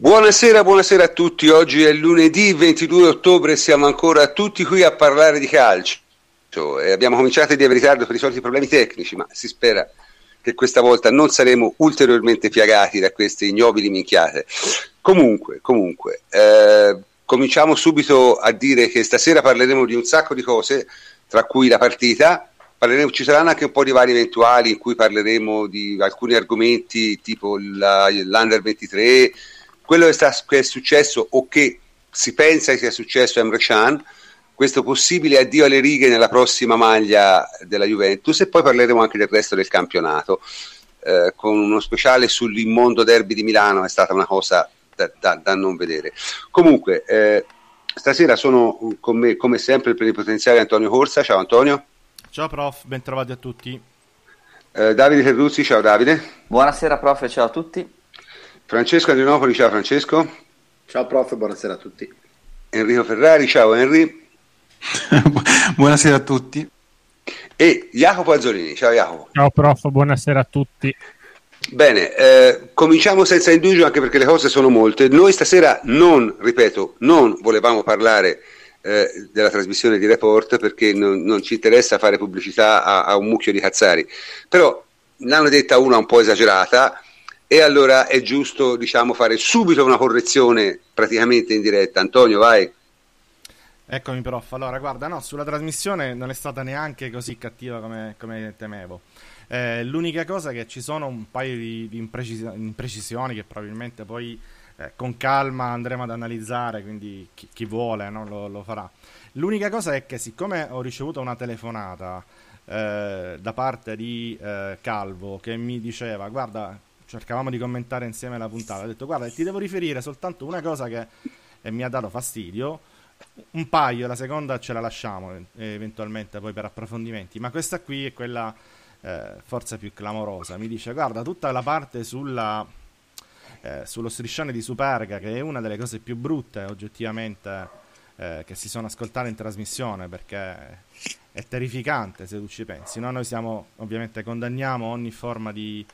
Buonasera, buonasera a tutti. Oggi è lunedì 22 ottobre e siamo ancora tutti qui a parlare di calcio. E abbiamo cominciato avere ritardo per i soliti problemi tecnici, ma si spera che questa volta non saremo ulteriormente piagati da queste ignobili minchiate. Comunque, comunque, eh, cominciamo subito a dire che stasera parleremo di un sacco di cose, tra cui la partita. Parleremo, ci saranno anche un po' di vari eventuali in cui parleremo di alcuni argomenti tipo la, l'Under 23, quello che, sta, che, è successo o che si pensa che sia successo a Emre Can, questo possibile addio alle righe nella prossima maglia della Juventus e poi parleremo anche del resto del campionato eh, con uno speciale sull'immondo derby di Milano, è stata una cosa da, da, da non vedere. Comunque, eh, stasera sono con me come sempre il plenipotenziario Antonio Corsa, ciao Antonio. Ciao prof, ben trovati a tutti. Eh, Davide Terruzzi, ciao Davide. Buonasera prof, ciao a tutti. Francesco Adrianopoli, ciao Francesco. Ciao prof, buonasera a tutti. Enrico Ferrari, ciao Henry. buonasera a tutti. E Jacopo Azzolini, ciao Jacopo. Ciao prof, buonasera a tutti. Bene, eh, cominciamo senza indugio anche perché le cose sono molte. Noi stasera non, ripeto, non volevamo parlare eh, della trasmissione di report perché non, non ci interessa fare pubblicità a, a, un mucchio di cazzari, però l'hanno detta una un po' esagerata e allora è giusto diciamo, fare subito una correzione praticamente in diretta. Antonio, vai. Eccomi prof, allora guarda, no, sulla trasmissione non è stata neanche così cattiva come, come temevo. Eh, l'unica cosa è che ci sono un paio di, di imprecis- imprecisioni che probabilmente poi eh, con calma andremo ad analizzare, quindi chi, chi vuole no, lo, lo, farà. L'unica cosa è che siccome ho ricevuto una telefonata eh, da parte di eh, Calvo che mi diceva guarda cercavamo di commentare insieme la puntata. Ho detto, guarda, ti devo riferire soltanto una cosa che eh, mi ha dato fastidio. Un paio, la seconda ce la lasciamo eh, eventualmente poi per approfondimenti, ma questa qui è quella eh, forse più clamorosa. Mi dice, guarda, tutta la parte sulla, eh, sullo striscione di Superga, che è una delle cose più brutte oggettivamente eh, che si sono ascoltate in trasmissione, perché è terrificante se tu ci pensi. No? Noi siamo, ovviamente, condanniamo ogni forma di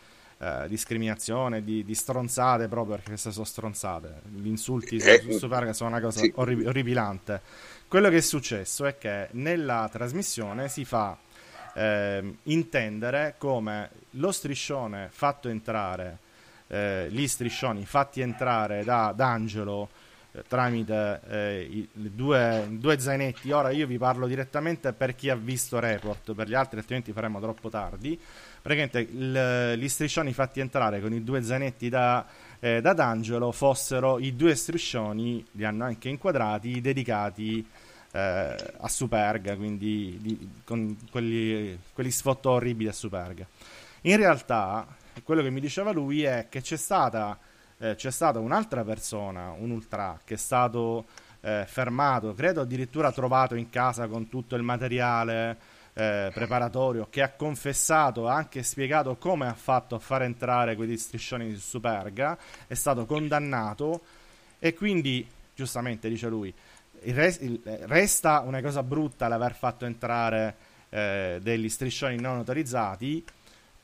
eh, discriminazione, di, di, stronzate proprio perché queste sono stronzate. Gli insulti su, su Superga sono una cosa sì. orrib- orripilante. Quello che è successo è che nella trasmissione si fa eh, intendere come lo striscione fatto entrare, eh, gli striscioni fatti entrare da D'Angelo eh, tramite eh, i due, due, zainetti. Ora io vi parlo direttamente per chi ha visto Report, per gli altri altrimenti faremo troppo tardi praticamente il, gli striscioni fatti entrare con i due zanetti da, eh, da D'Angelo fossero i due striscioni, li hanno anche inquadrati, dedicati eh, a Superga, quindi di, con quelli, quelli sfottò orribili a Superga. In realtà, quello che mi diceva lui è che c'è stata, eh, c'è stata un'altra persona, un ultra, che è stato eh, fermato, credo addirittura trovato in casa con tutto il materiale eh, preparatorio che ha confessato, ha anche spiegato come ha fatto a far entrare quegli striscioni di Superga, è stato condannato e quindi, giustamente dice lui, res- il, resta una cosa brutta l'aver fatto entrare eh, degli striscioni non autorizzati,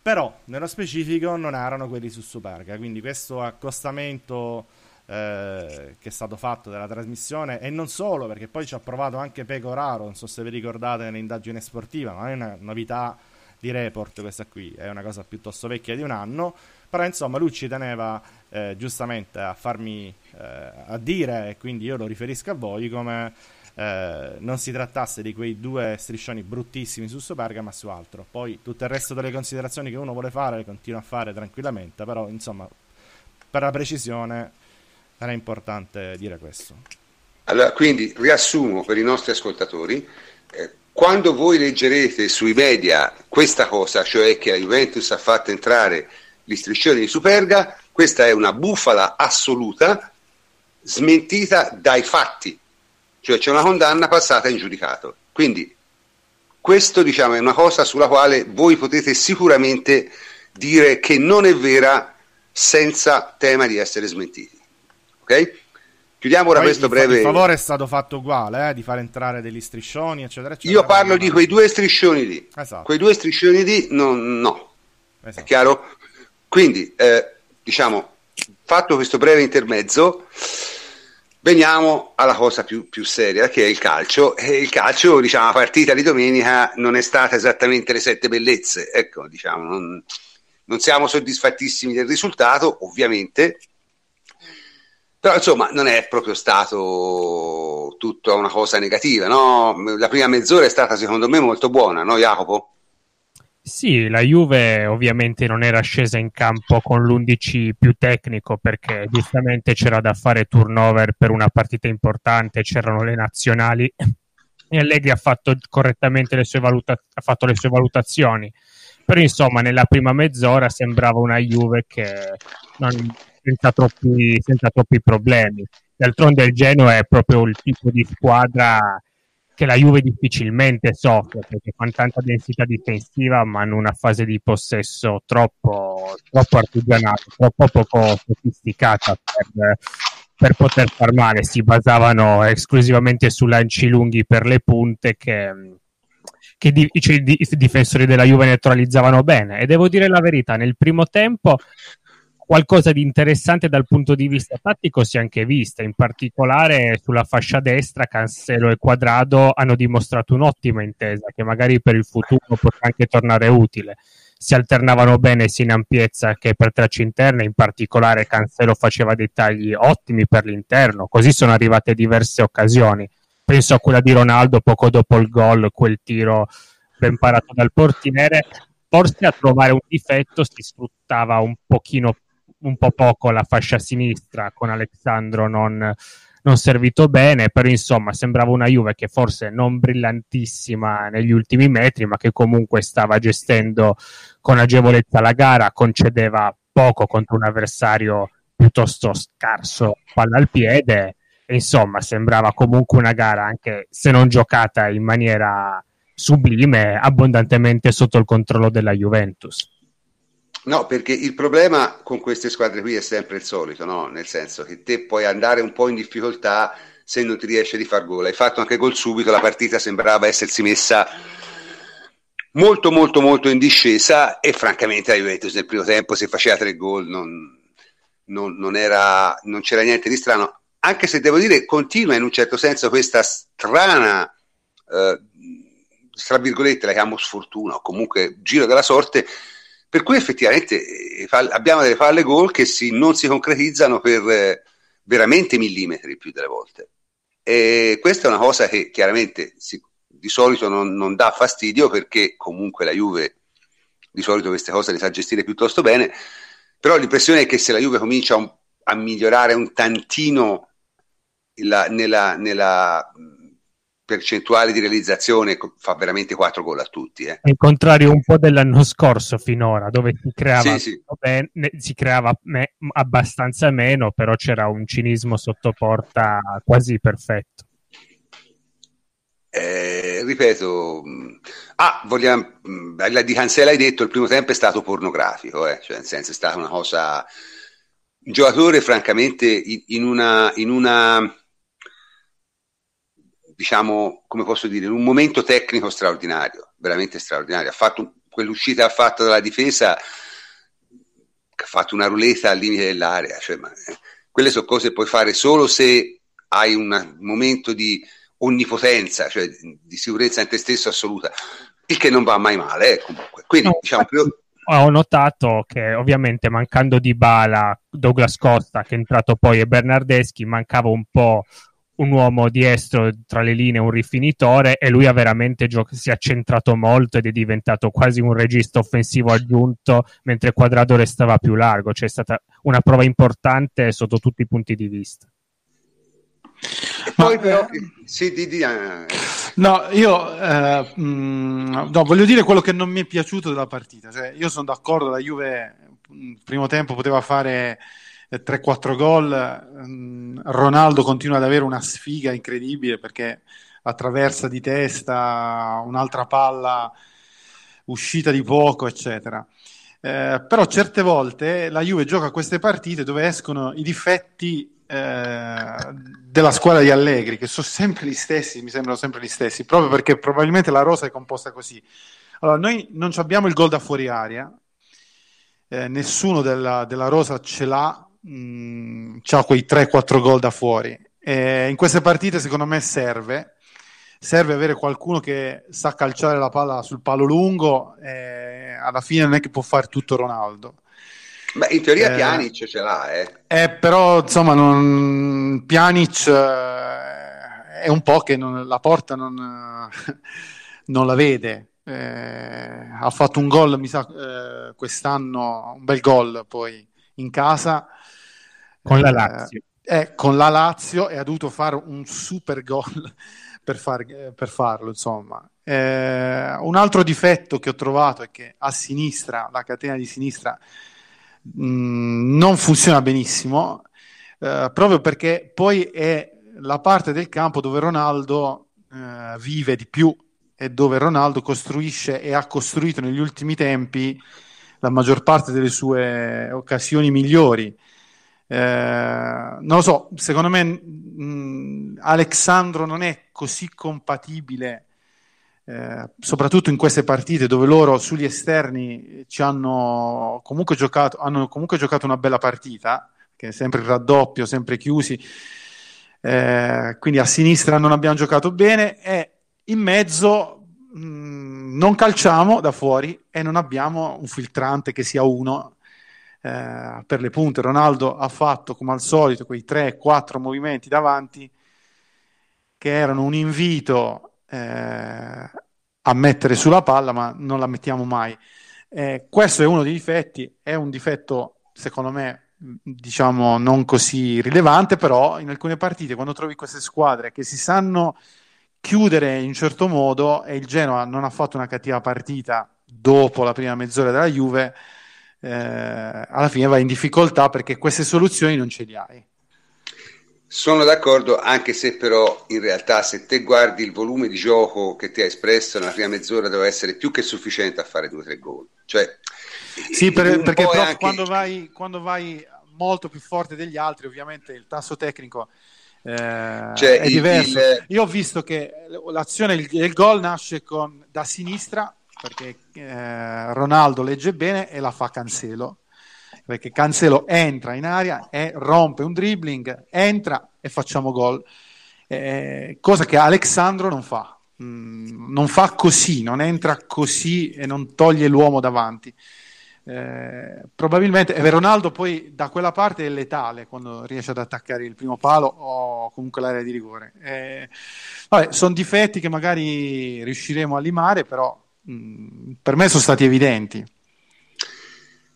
però nello specifico non erano quelli su Superga, quindi questo accostamento eh, che è stato fatto della trasmissione e non solo perché poi ci ha provato anche Pecoraro, non so se vi ricordate nell'indagine sportiva, ma è una novità di report questa qui, è una cosa piuttosto vecchia di un anno, però insomma lui ci teneva eh, giustamente a farmi eh, a dire e quindi io lo riferisco a voi come eh, non si trattasse di quei due striscioni bruttissimi su Superga ma su altro. Poi tutto il resto delle considerazioni che uno vuole fare le continua a fare tranquillamente, però insomma per la precisione era importante dire questo. Allora, quindi riassumo per i nostri ascoltatori, eh, quando voi leggerete sui media questa cosa, cioè che la Juventus ha fatto entrare gli striscioni di Superga, questa è una bufala assoluta, smentita dai fatti, cioè c'è una condanna passata in giudicato. Quindi questo diciamo, è una cosa sulla quale voi potete sicuramente dire che non è vera senza tema di essere smentiti. Ok? Chiudiamo ora Poi questo il, breve. Il favore è stato fatto uguale, eh, di far entrare degli striscioni, eccetera, eccetera. Io parlo di quei due striscioni lì. Esatto. Quei due striscioni lì, no. no. Esatto. È chiaro? Quindi, eh, diciamo, fatto questo breve intermezzo, veniamo alla cosa più, più, seria che è il calcio. E il calcio, diciamo, la partita di domenica non è stata esattamente le sette bellezze, ecco, diciamo, non, non siamo soddisfattissimi del risultato, ovviamente, però insomma non è proprio stato tutta una cosa negativa, no? La prima mezz'ora è stata secondo me molto buona, no Jacopo? Sì, la Juve ovviamente non era scesa in campo con l'11 più tecnico perché giustamente c'era da fare turnover per una partita importante, c'erano le nazionali e Allegri ha fatto correttamente le sue, valuta- fatto le sue valutazioni. Però insomma nella prima mezz'ora sembrava una Juve che non, senza troppi, senza troppi problemi. D'altronde il Genoa è proprio il tipo di squadra che la Juve difficilmente soffre perché con tanta densità difensiva ma in una fase di possesso troppo, troppo artigianale, troppo poco sofisticata per, per, poter far male. Si basavano esclusivamente su lanci lunghi per le punte che, che di, cioè, i difensori della Juve neutralizzavano bene. E devo dire la verità, nel primo tempo qualcosa di interessante dal punto di vista tattico si è anche vista, in particolare sulla fascia destra Cancelo e Quadrado hanno dimostrato un'ottima intesa che magari per il futuro potrà anche tornare utile. Si alternavano bene sia in ampiezza che per tracce interne, in particolare Cancelo faceva dei tagli ottimi per l'interno, così sono arrivate diverse occasioni. Penso a quella di Ronaldo poco dopo il gol, quel tiro ben parato dal portiere, forse a trovare un difetto si sfruttava un pochino un po' poco la fascia sinistra con Alexandro non, non servito bene, però insomma sembrava una Juve che forse non brillantissima negli ultimi metri, ma che comunque stava gestendo con agevolezza la gara, concedeva poco contro un avversario piuttosto scarso palla al piede e insomma sembrava comunque una gara anche se non giocata in maniera sublime, abbondantemente sotto il controllo della Juventus. No, perché il problema con queste squadre qui è sempre il solito, no? nel senso che te puoi andare un po' in difficoltà se non ti riesce di far gol. Hai fatto anche gol subito, la partita sembrava essersi messa molto molto molto in discesa e francamente la Juventus nel primo tempo se faceva tre gol non, non, non, era, non c'era niente di strano, anche se devo dire continua in un certo senso questa strana, eh, tra virgolette la chiamo sfortuna o comunque giro della sorte, per cui effettivamente eh, abbiamo delle palle gol che si, non si concretizzano per eh, veramente millimetri più delle volte. E questa è una cosa che chiaramente si, di solito non, non, dà fastidio perché comunque la Juve di solito queste cose le sa gestire piuttosto bene, però l'impressione è che se la Juve comincia un, a migliorare un tantino la, nella, nella percentuale di realizzazione fa veramente 4 gol a tutti. Eh. Al contrario un po' dell'anno scorso finora, dove si creava, sì, sì. Bene, si creava me, abbastanza meno, però c'era un cinismo sotto porta quasi perfetto. Eh, ripeto, mm, ah, vogliamo, mm, di Cancella hai detto il primo tempo è stato pornografico, eh? cioè nel senso è stata una cosa... Un giocatore francamente in una... In una diciamo, come posso dire, in un momento tecnico straordinario, veramente straordinario. Ha fatto quell'uscita ha fatto dalla difesa, ha fatto una ruleta al limite dell'area. Cioè, ma, eh, quelle sono cose che puoi fare solo se hai un momento di onnipotenza, cioè di sicurezza in te stesso assoluta, il che non va mai male, eh, comunque. Quindi, no, diciamo, più... Ho notato che ovviamente mancando di Bala, Douglas Costa, che è entrato poi, e Bernardeschi, mancava un po' un uomo diestro tra le linee, un rifinitore e lui ha veramente gio- si è centrato molto ed è diventato quasi un regista offensivo aggiunto mentre Quadrado restava più largo, c'è stata una prova importante sotto tutti i punti di vista. Ma, poi però, eh, sì, di, di, eh. No, io eh, mh, mm, no, voglio dire quello che non mi è piaciuto della partita. Cioè, io sono d'accordo, la Juve il primo tempo poteva fare 3-4 gol. Mm, Ronaldo continua ad avere una sfiga incredibile perché attraversa di testa un'altra palla uscita di poco, eccetera. Eh, però certe volte la Juve gioca queste partite dove escono i difetti eh, della squadra di Allegri, che sono sempre gli stessi, mi sembrano sempre gli stessi, proprio perché probabilmente la rosa è composta così. Allora, noi non abbiamo il gol da fuori aria, eh, nessuno della, della rosa ce l'ha mh, ha quei 3-4 gol da fuori. E in queste partite secondo me serve, serve avere qualcuno che sa calciare la palla sul palo lungo alla fine non è che può fare tutto Ronaldo. Beh, in teoria eh, Pjanic ce l'ha, eh. eh però insomma non... Pjanic eh, è un po' che non, la porta non, non la vede. Eh, ha fatto un gol, mi sa, eh, quest'anno, un bel gol poi in casa. Con la eh, Lazio. Eh, con la Lazio e ha dovuto fare un super gol per, far, per farlo, insomma. Eh, un altro difetto che ho trovato è che a sinistra, la catena di sinistra, mh, mm, non funziona benissimo, eh, proprio perché poi è la parte del campo dove Ronaldo eh, vive di più e dove Ronaldo costruisce e ha costruito negli ultimi tempi la maggior parte delle sue occasioni migliori. Eh, non lo so, secondo me mh, Alexandro non è così compatibile, eh, soprattutto in queste partite dove loro sugli esterni ci hanno comunque giocato, hanno comunque giocato una bella partita, che è sempre il raddoppio, sempre chiusi. Eh, quindi a sinistra non abbiamo giocato bene e in mezzo mh, mm, non calciamo da fuori e non abbiamo un filtrante che sia uno eh, per le punte. Ronaldo ha fatto come al solito quei 3-4 movimenti davanti che erano un invito eh, a mettere sulla palla, ma non la mettiamo mai. Eh, questo è uno dei difetti, è un difetto secondo me diciamo non così rilevante, però in alcune partite quando trovi queste squadre che si sanno chiudere in un certo modo e il Genoa non ha fatto una cattiva partita dopo la prima mezz'ora della Juve, eh, alla fine vai in difficoltà perché queste soluzioni non ce le hai. Sono d'accordo, anche se però in realtà se te guardi il volume di gioco che ti ha espresso nella prima mezz'ora deve essere più che sufficiente a fare due o tre gol. Cioè, sì, per, perché anche... quando, vai, quando vai molto più forte degli altri, ovviamente il tasso tecnico eh, cioè, è il, diverso. Il... Io ho visto che l'azione, il, il gol nasce con, da sinistra perché eh, Ronaldo legge bene e la fa Cancelo perché Cancelo entra in aria e rompe un dribbling, entra e facciamo gol, eh, cosa che Alexandro non fa. Mm, non fa così, non entra così e non toglie l'uomo davanti. Eh, probabilmente Ronaldo poi da quella parte è letale quando riesce ad attaccare il primo palo o comunque l'area di rigore. Eh, sono difetti che magari riusciremo a limare, però mm, per me sono stati evidenti.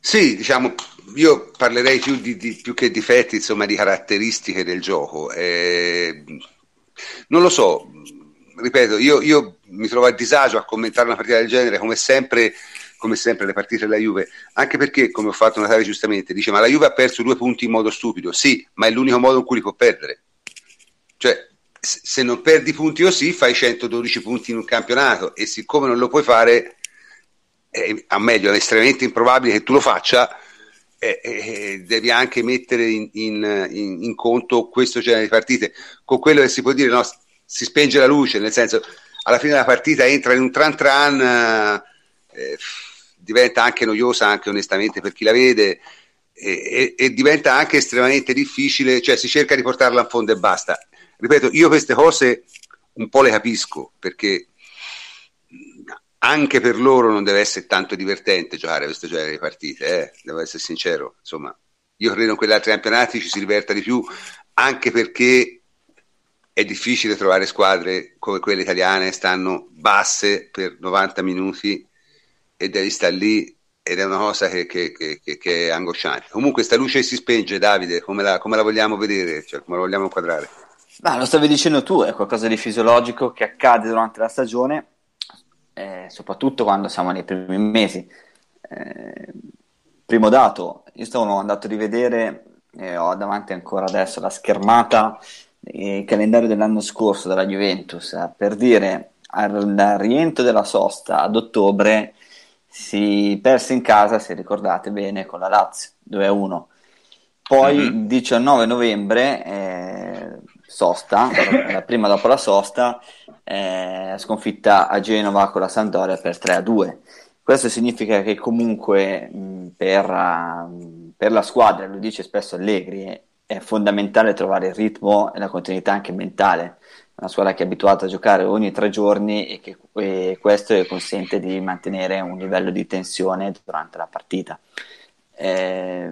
Sì, diciamo, io parlerei più, di, di, più che difetti, insomma, di caratteristiche del gioco. Eh, non lo so, ripeto, io, io mi trovo a disagio a commentare una partita del genere come sempre come sempre le partite della Juve, anche perché, come ho fatto notare giustamente, dice ma la Juve ha perso due punti in modo stupido, sì, ma è l'unico modo in cui li può perdere. Cioè, se non perdi punti così, fai 112 punti in un campionato e siccome non lo puoi fare, eh, a meglio, è estremamente improbabile che tu lo faccia, eh, eh, devi anche mettere in, in, in, in, conto questo genere di partite. Con quello che si può dire, no, si spenge la luce, nel senso, alla fine della partita entra in un tran tran, eh, diventa anche noiosa anche onestamente per chi la vede e, e, e, diventa anche estremamente difficile, cioè si cerca di portarla a fondo e basta. Ripeto, io queste cose un po' le capisco perché anche per loro non deve essere tanto divertente giocare questo genere di partite, eh? devo essere sincero. Insomma, io credo in quegli altri campionati ci si diverta di più anche perché è difficile trovare squadre come quelle italiane, stanno basse per 90 minuti e devi stare lì ed è una cosa che, che, che, che, è angosciante. Comunque sta luce si spenge, Davide, come la, come la vogliamo vedere, cioè, come la vogliamo inquadrare? Beh, lo stavi dicendo tu, è qualcosa di fisiologico che accade durante la stagione, eh, soprattutto quando siamo nei primi mesi. Eh, primo dato, io stavo andando a rivedere, eh, ho davanti ancora adesso la schermata, il calendario dell'anno scorso della Juventus, eh, per dire al rientro della sosta ad ottobre si perse in casa, se ricordate bene, con la Lazio 2-1. Poi mm-hmm. 19 novembre, eh, sosta, la prima dopo la sosta, eh, sconfitta a Genova con la Sampdoria per 3-2. Questo significa che comunque mh, per, uh, per, la squadra, lo dice spesso Allegri, è fondamentale trovare il ritmo e la continuità anche mentale. Una squadra che è abituata a giocare ogni tre giorni e che e questo consente di mantenere un livello di tensione durante la partita. Eh,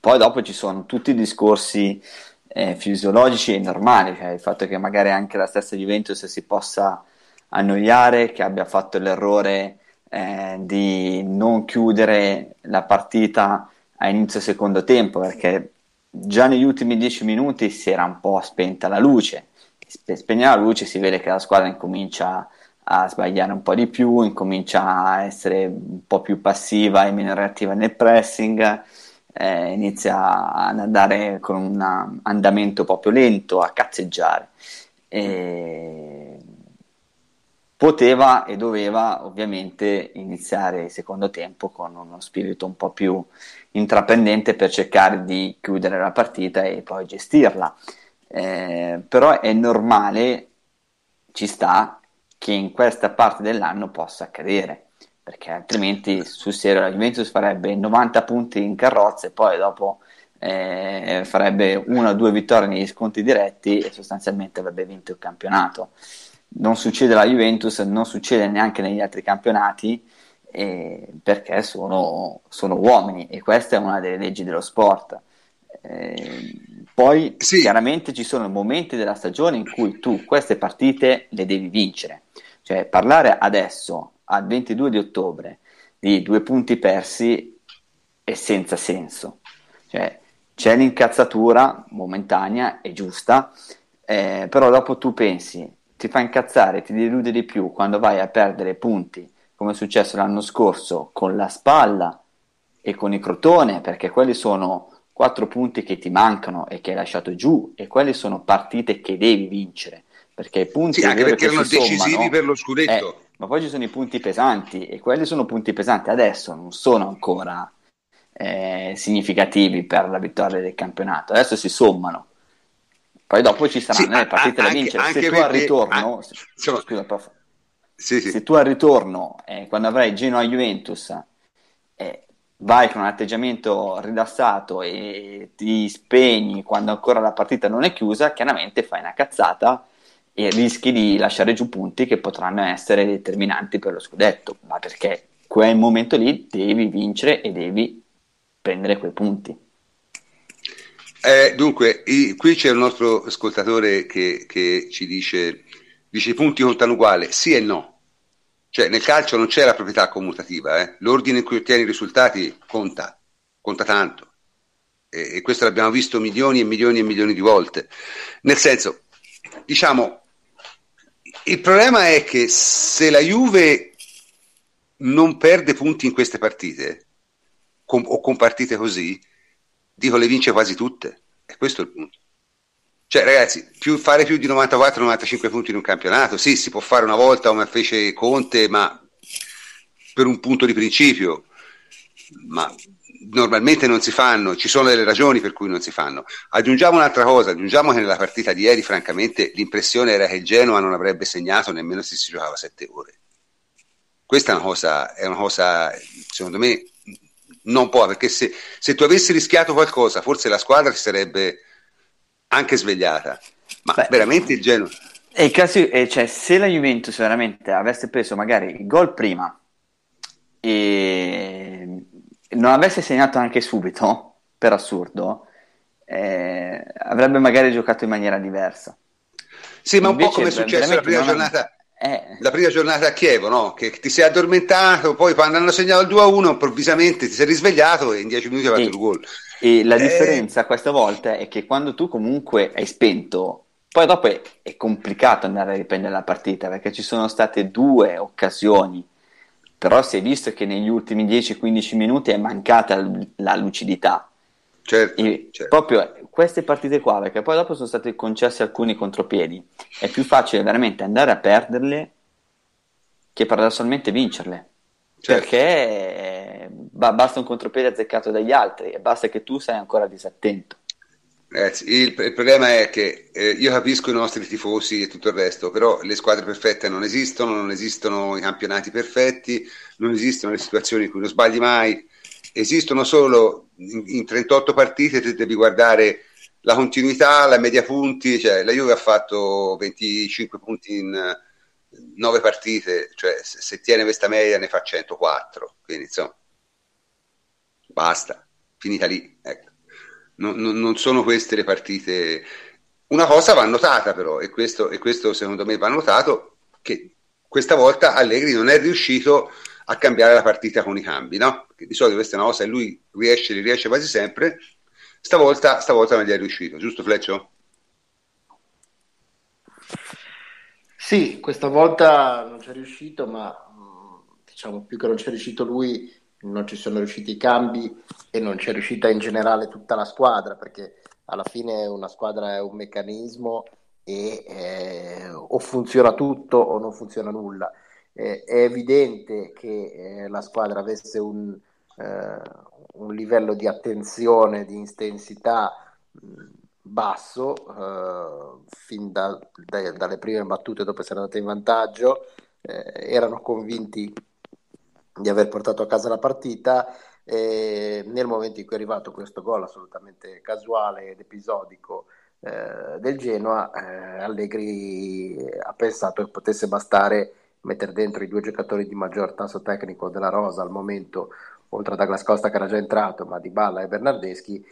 poi dopo ci sono tutti i discorsi eh, fisiologici e normali, cioè il fatto che magari anche la stessa Juventus si possa annoiare, che abbia fatto l'errore eh, di non chiudere la partita a inizio secondo tempo, perché già negli ultimi dieci minuti si era un po' spenta la luce. Spegne la luce si vede che la squadra incomincia a sbagliare un po' di più, incomincia a essere un po' più passiva e meno reattiva nel pressing, eh, inizia ad andare con un andamento proprio lento, a cazzeggiare. E poteva e doveva ovviamente iniziare il secondo tempo con uno spirito un po' più intraprendente per cercare di chiudere la partita e poi gestirla. Eh, però è normale, ci sta, che in questa parte dell'anno possa accadere, perché altrimenti sul serio la Juventus farebbe 90 punti in carrozza e poi dopo eh, farebbe una o due vittorie negli sconti diretti e sostanzialmente avrebbe vinto il campionato non succede alla Juventus, non succede neanche negli altri campionati eh, perché sono, sono, uomini e questa è una delle leggi dello sport. Eh, poi sì. chiaramente ci sono momenti della stagione in cui tu queste partite le devi vincere, cioè parlare adesso al 22 di ottobre di due punti persi è senza senso, cioè, c'è l'incazzatura momentanea e giusta, eh, però dopo tu pensi ti fa incazzare, ti delude di più quando vai a perdere punti, come è successo l'anno scorso con la spalla e con il crotone, perché quelli sono quattro punti che ti mancano e che hai lasciato giù, e quelle sono partite che devi vincere, perché i punti sì, anche perché erano decisivi sommano, per lo scudetto. Eh, ma poi ci sono i punti pesanti, e quelli sono punti pesanti adesso, non sono ancora eh, significativi per la vittoria del campionato, adesso si sommano poi dopo ci saranno sì, le partite da vincere. se tu perché, al ritorno, se, insomma, scusa, prof, sì, sì. se tu al ritorno, eh, quando avrai Genoa Juventus, eh, vai con un atteggiamento rilassato e ti spegni quando ancora la partita non è chiusa, chiaramente fai una cazzata e rischi di lasciare giù punti che potranno essere determinanti per lo scudetto, ma perché quel momento lì devi vincere e devi prendere quei punti. Eh, dunque, i, qui c'è un nostro ascoltatore che, che ci dice, dice i punti contano uguale, sì e no. Cioè nel calcio non c'è la proprietà commutativa, eh? l'ordine in cui ottieni i risultati conta, conta tanto. E, e questo l'abbiamo visto milioni e milioni e milioni di volte. Nel senso, diciamo, il problema è che se la Juve non perde punti in queste partite, com- o con partite così, dico le vince quasi tutte. E questo è il punto. Cioè, ragazzi, più, fare più di 94-95 punti in un campionato, sì, si può fare una volta come fece Conte, ma per un punto di principio, ma normalmente non si fanno, ci sono delle ragioni per cui non si fanno. Aggiungiamo un'altra cosa, aggiungiamo che nella partita di ieri, francamente, l'impressione era che il Genoa non avrebbe segnato nemmeno se si giocava sette ore. Questa è una cosa, è una cosa secondo me, non può, perché se, se, tu avessi rischiato qualcosa, forse la squadra si sarebbe anche svegliata. Ma Beh, veramente il Genoa. E caso, cioè, se la Juventus veramente avesse preso magari il gol prima e non avesse segnato anche subito, per assurdo, eh, avrebbe magari giocato in maniera diversa. Sì, ma un Invece, po' come è successo la prima giornata eh. La prima giornata a Chievo, no? che ti sei addormentato, poi quando hanno segnato il 2-1 improvvisamente ti sei risvegliato e in 10 minuti hai fatto il gol. E la eh. differenza questa volta è che quando tu comunque hai spento, poi dopo è, è complicato andare a riprendere la partita perché ci sono state due occasioni, però si è visto che negli ultimi 10-15 minuti è mancata la lucidità. Certo, certo. Proprio queste partite qua, perché poi dopo sono stati concessi alcuni contropiedi, è più facile veramente andare a perderle che paradossalmente vincerle. Certo. Perché basta un contropiede azzeccato dagli altri e basta che tu sei ancora disattento. Ragazzi, il, il, problema è che eh, io capisco i nostri tifosi e tutto il resto, però le squadre perfette non esistono, non esistono i campionati perfetti, non esistono le situazioni in cui non sbagli mai, esistono solo in, in 38 partite, tu devi guardare la continuità, la media punti, cioè la Juve ha fatto 25 punti in 9 partite, cioè se, se tiene questa media ne fa 104, quindi insomma, basta, finita lì, ecco non, non, sono queste le partite. Una cosa va notata però, e questo, e questo secondo me va notato, che questa volta Allegri non è riuscito a cambiare la partita con i cambi, no? Che di solito questa è una cosa e lui riesce, li riesce quasi sempre, stavolta, stavolta non gli è riuscito, giusto Fleccio? Sì, questa volta non c'è riuscito, ma diciamo più che non c'è riuscito lui, non ci sono riusciti i cambi e non c'è riuscita in generale tutta la squadra perché alla fine una squadra è un meccanismo e eh, o funziona tutto o non funziona nulla. Eh, è evidente che eh, la squadra avesse un, eh, un, livello di attenzione, di intensità mh, basso eh, fin da, da, dalle prime battute dopo essere andata in vantaggio, eh, erano convinti di aver portato a casa la partita e nel momento in cui è arrivato questo gol assolutamente casuale ed episodico eh, del Genoa, eh, Allegri ha pensato che potesse bastare mettere dentro i due giocatori di maggior tasso tecnico della Rosa al momento, oltre a Douglas Costa che era già entrato, ma di Balla e Bernardeschi,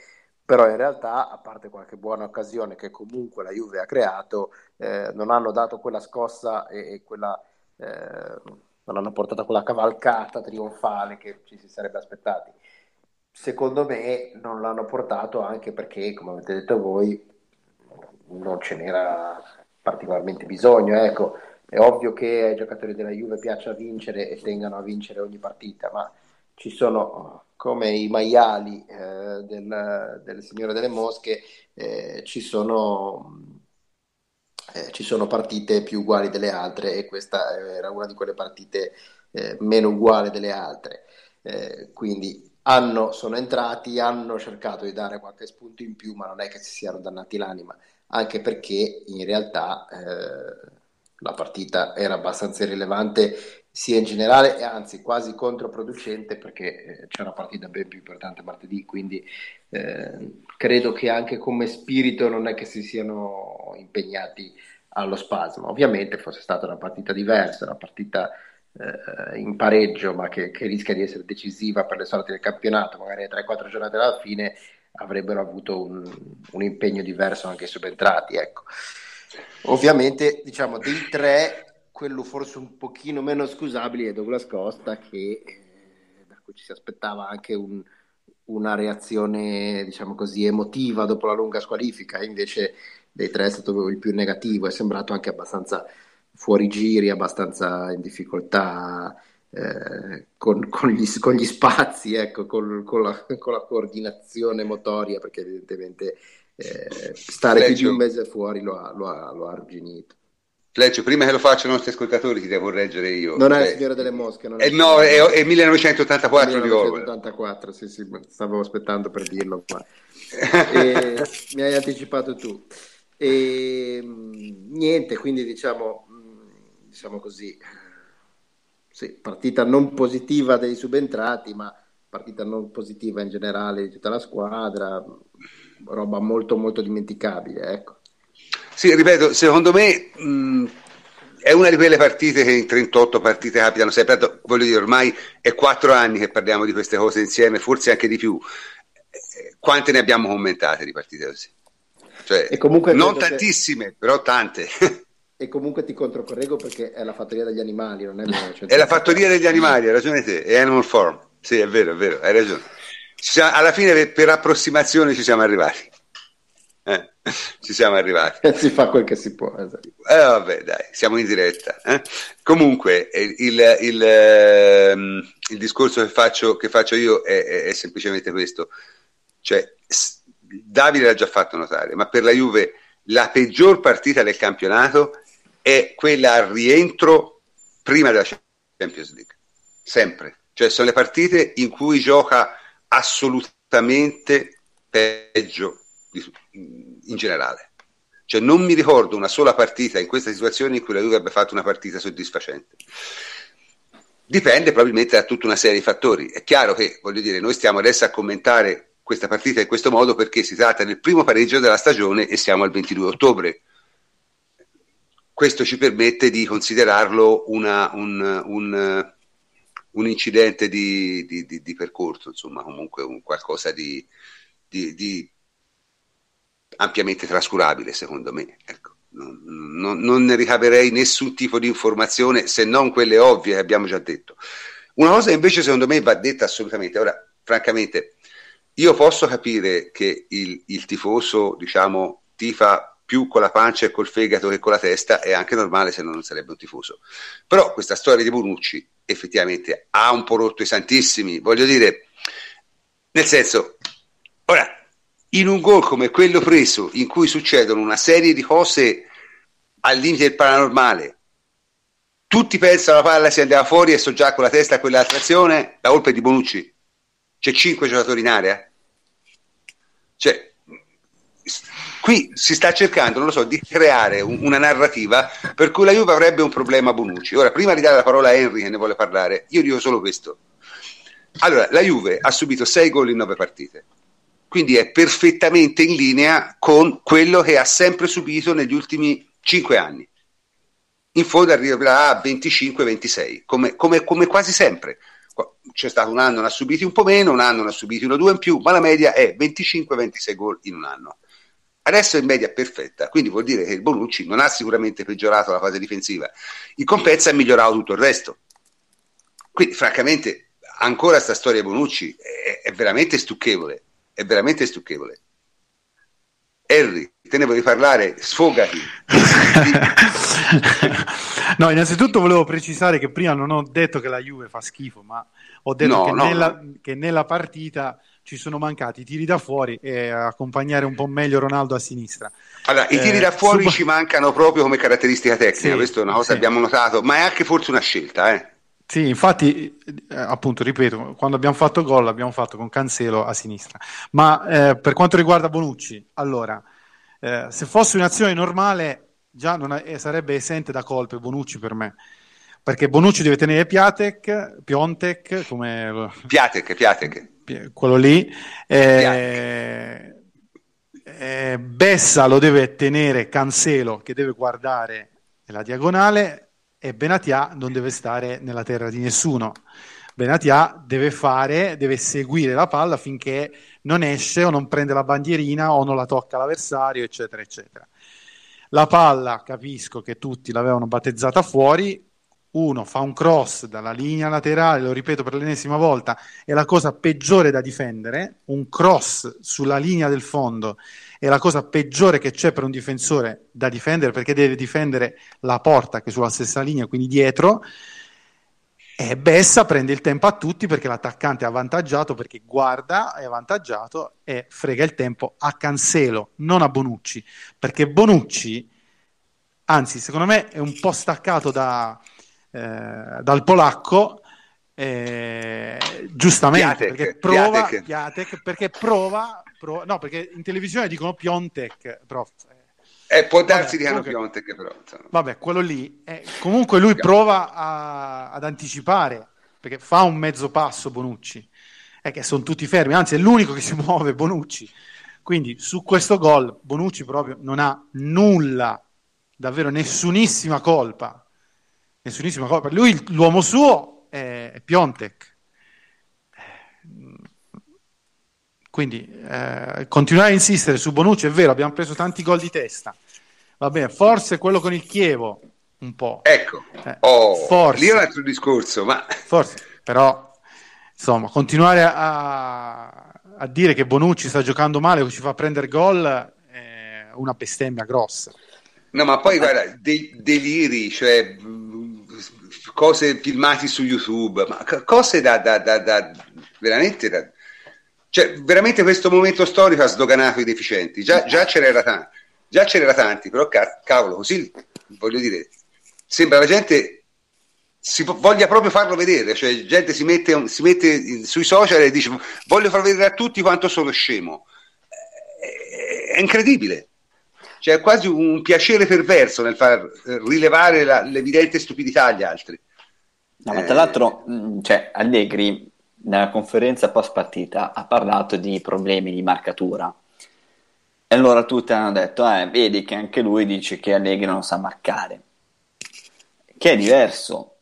però in realtà, a parte qualche buona occasione che comunque la Juve ha creato, eh, non hanno dato quella scossa e, e quella eh, non hanno portato quella cavalcata trionfale che ci si sarebbe aspettati. Secondo me non l'hanno portato anche perché, come avete detto voi, non ce n'era particolarmente bisogno. Ecco, è ovvio che ai giocatori della Juve piaccia vincere e tengano a vincere ogni partita, ma ci sono come i maiali eh, del, del Signore delle Mosche, eh, ci sono eh, ci sono partite più uguali delle altre e questa era una di quelle partite eh, meno uguali delle altre. Eh, quindi hanno, sono entrati, hanno cercato di dare qualche spunto in più, ma non è che si siano dannati l'anima, anche perché in realtà eh, la partita era abbastanza irrilevante sia in generale e anzi quasi controproducente perché eh, c'è una partita ben più importante martedì, quindi eh, credo che anche come spirito non è che si siano impegnati allo spasmo. Ovviamente fosse stata una partita diversa, una partita eh, in pareggio ma che, che, rischia di essere decisiva per le sorti del campionato, magari a 3-4 giornate alla fine avrebbero avuto un, un impegno diverso anche i subentrati. Ecco. Ovviamente, diciamo, dei tre, quello forse un pochino meno scusabile è Douglas Costa, che eh, da cui ci si aspettava anche un, una reazione, diciamo così, emotiva dopo la lunga squalifica, invece dei tre è stato il più negativo, è sembrato anche abbastanza fuori giri, abbastanza in difficoltà eh, con, con, gli, con, gli, spazi, ecco, con, con, la, con, la, coordinazione motoria, perché evidentemente eh, stare più di un mese fuori lo ha, lo ha, lo ha arginito. Fleccio, prima che lo facciano i nostri ascoltatori ti devo correggere io. Non è il Signore delle Mosche. Non è, eh, no, è, è 1984 1984, sì, sì, stavo aspettando per dirlo, ma e, mi hai anticipato tu. E niente, quindi diciamo, diciamo così, sì, partita non positiva dei subentrati, ma partita non positiva in generale di tutta la squadra, roba molto molto dimenticabile, ecco. Sì, ripeto, secondo me mh, è una di quelle partite che in 38 partite capitano sempre, voglio dire, ormai è quattro anni che parliamo di queste cose insieme, forse anche di più. Quante ne abbiamo commentate di partite così? Cioè, non tantissime, che... però tante. E comunque ti controcorrego perché è la fattoria degli animali, non è È la fattoria degli animali, hai ragione te, è Animal Farm. Sì, è vero, è vero, hai ragione. Alla fine per, per, approssimazione ci siamo arrivati. Eh, ci siamo arrivati. si fa quel che si può. Esatto. Eh, vabbè, dai, siamo in diretta. Eh? Comunque, il, il, il, ehm, il, discorso che faccio, che faccio io è, è, è semplicemente questo. Cioè, Davide l'ha già fatto notare, ma per la Juve la peggior partita del campionato è quella al rientro prima della Champions League. Sempre. Cioè sono le partite in cui gioca assolutamente peggio in generale. Cioè non mi ricordo una sola partita in questa situazione in cui la Juve abbia fatto una partita soddisfacente. Dipende probabilmente da tutta una serie di fattori. È chiaro che, voglio dire, noi stiamo adesso a commentare questa partita in questo modo perché si tratta del primo pareggio della stagione e siamo al 22 ottobre. Questo ci permette di considerarlo una, un, un, un, incidente di, di, di, di, percorso, insomma, comunque un qualcosa di, ampiamente trascurabile, secondo me. Ecco. Non, non, non, ne ricaverei nessun tipo di informazione se non quelle ovvie che abbiamo già detto. Una cosa invece secondo me va detta assolutamente. Ora, francamente, io posso capire che il, il tifoso, diciamo, tifa più con la pancia e col fegato che con la testa, è anche normale se no non sarebbe un tifoso. Però questa storia di Bonucci effettivamente ha un po' rotto i santissimi, voglio dire, nel senso, in un gol come quello preso, in cui succedono una serie di cose al limite del paranormale, tutti pensano la palla si andava fuori e so già con la testa a quell'altra azione, la colpa è di Bonucci. C'è cinque giocatori in area. Cioè, qui si sta cercando, non lo so, di creare un, una narrativa per cui la Juve avrebbe un problema a Bonucci. Ora, prima di dare la parola a Henry che ne vuole parlare, io dico solo questo. Allora, la Juve ha subito sei gol in nove partite quindi è perfettamente in linea con quello che ha sempre subito negli ultimi cinque anni. In fondo arriverà a 25-26, come, come, come, quasi sempre. C'è stato un anno, ne ha subiti un po' meno, un anno ne ha subiti uno o due in più, ma la media è 25-26 gol in un anno. Adesso è in media perfetta, quindi vuol dire che il Bonucci non ha sicuramente peggiorato la fase difensiva, il Compensa ha migliorato tutto il resto. Quindi, francamente, ancora questa storia Bonucci è, è veramente stucchevole è veramente stucchevole. Harry, te ne vuoi parlare? Sfogati. no, innanzitutto volevo precisare che prima non ho detto che la Juve fa schifo, ma ho detto no, che, no, nella, che, nella, partita ci sono mancati i tiri da fuori e accompagnare un po' meglio Ronaldo a sinistra. Allora, i tiri da eh, fuori sub... ci mancano proprio come caratteristica tecnica, sì, questa è una cosa che abbiamo notato, ma è anche forse una scelta, eh? Sì, infatti, eh, appunto, ripeto, quando abbiamo fatto gol l'abbiamo fatto con Cancelo a sinistra. Ma eh, per quanto riguarda Bonucci, allora, eh, se fosse un'azione normale, già ha, eh, sarebbe esente da colpe Bonucci per me. Perché Bonucci deve tenere Piatek, Piontek, come... Piatek, Piatek. Quello lì. Eh, eh, Bessa lo deve tenere Cancelo, che deve guardare la diagonale e Benatia non deve stare nella terra di nessuno. Benatia deve fare, deve seguire la palla finché non esce o non prende la bandierina o non la tocca l'avversario, eccetera, eccetera. La palla, capisco che tutti l'avevano battezzata fuori, uno fa un cross dalla linea laterale, lo ripeto per l'ennesima volta, è la cosa peggiore da difendere, un cross sulla linea del fondo è la cosa peggiore che c'è per un difensore da difendere perché deve difendere la porta che è sulla stessa linea, quindi dietro. E Bessa prende il tempo a tutti perché l'attaccante è avvantaggiato, perché guarda, è avvantaggiato e frega il tempo a Cancelo, non a Bonucci, perché Bonucci, anzi secondo me è un po' staccato da, eh, dal polacco, eh, giustamente, Piatek, perché prova, Piatek. Piatek, perché prova Pro... No, perché in televisione dicono Piontek, prof. Eh, può darsi di hanno Piontek, però. Insomma. Vabbè, quello lì. Eh, comunque lui prova a, ad anticipare, perché fa un mezzo passo Bonucci. È che sono tutti fermi, anzi è l'unico che si muove Bonucci. Quindi su questo gol Bonucci proprio non ha nulla, davvero nessunissima colpa. Nessunissima colpa. Lui, l'uomo suo è, è Piontek Quindi eh, continuare a insistere su Bonucci è vero, abbiamo preso tanti gol di testa. Va bene, forse quello con il Chievo un po'. Ecco, eh, oh, forse, lì è un altro discorso, ma... Forse, però, insomma, continuare a, a dire che Bonucci sta giocando male o ci fa prendere gol è una bestemmia grossa. No, ma poi guarda, de- deliri, cioè cose filmate su YouTube, ma cose da, da, da, da veramente da, cioè, veramente questo momento storico ha sdoganato i deficienti. Già, già ce n'era tanti, già ce n'era tanti, però cavolo, così voglio dire, sembra la gente si voglia proprio farlo vedere, cioè gente si mette, si mette sui social e dice voglio far vedere a tutti quanto sono scemo. è incredibile. C'è quasi un piacere perverso nel far eh, rilevare la, l'evidente stupidità agli altri. No, ma tra l'altro, mh, cioè, Allegri nella conferenza post partita ha parlato di problemi di marcatura. E allora tutti hanno detto, eh, vedi che anche lui dice che Allegri non sa marcare. Che è diverso,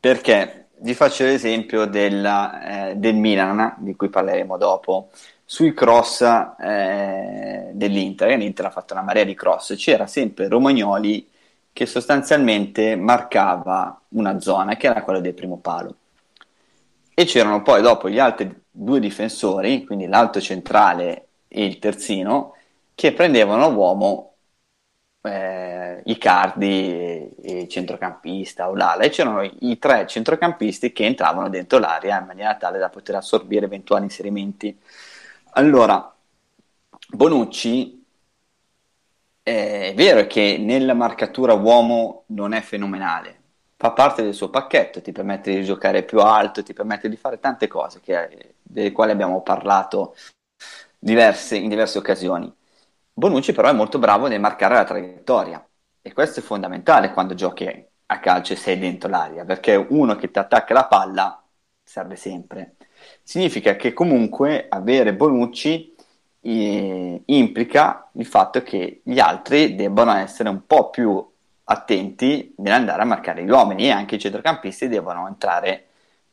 perché vi faccio l'esempio della, eh, del Milan, di cui parleremo dopo, sui cross eh, dell'Inter, l'Inter ha fatto una marea di cross, c'era sempre Romagnoli che sostanzialmente marcava una zona che era quella del primo palo. E c'erano poi dopo gli altri due difensori, quindi l'alto centrale e il terzino, che prendevano uomo eh, Icardi e centrocampista o l'ala e c'erano i tre centrocampisti che entravano dentro l'area in maniera tale da poter assorbire eventuali inserimenti. Allora, Bonucci è vero che nella marcatura uomo non è fenomenale, fa parte del suo pacchetto, ti permette di giocare più alto, ti permette di fare tante cose che, delle quali abbiamo parlato diverse, in diverse occasioni. Bonucci però è molto bravo nel marcare la traiettoria e questo è fondamentale quando giochi a calcio e sei dentro l'aria, perché uno che ti attacca la palla serve sempre. Significa che comunque avere Bonucci eh, implica il fatto che gli altri debbano essere un po' più attenti nell'andare a marcare gli uomini e anche i centrocampisti devono entrare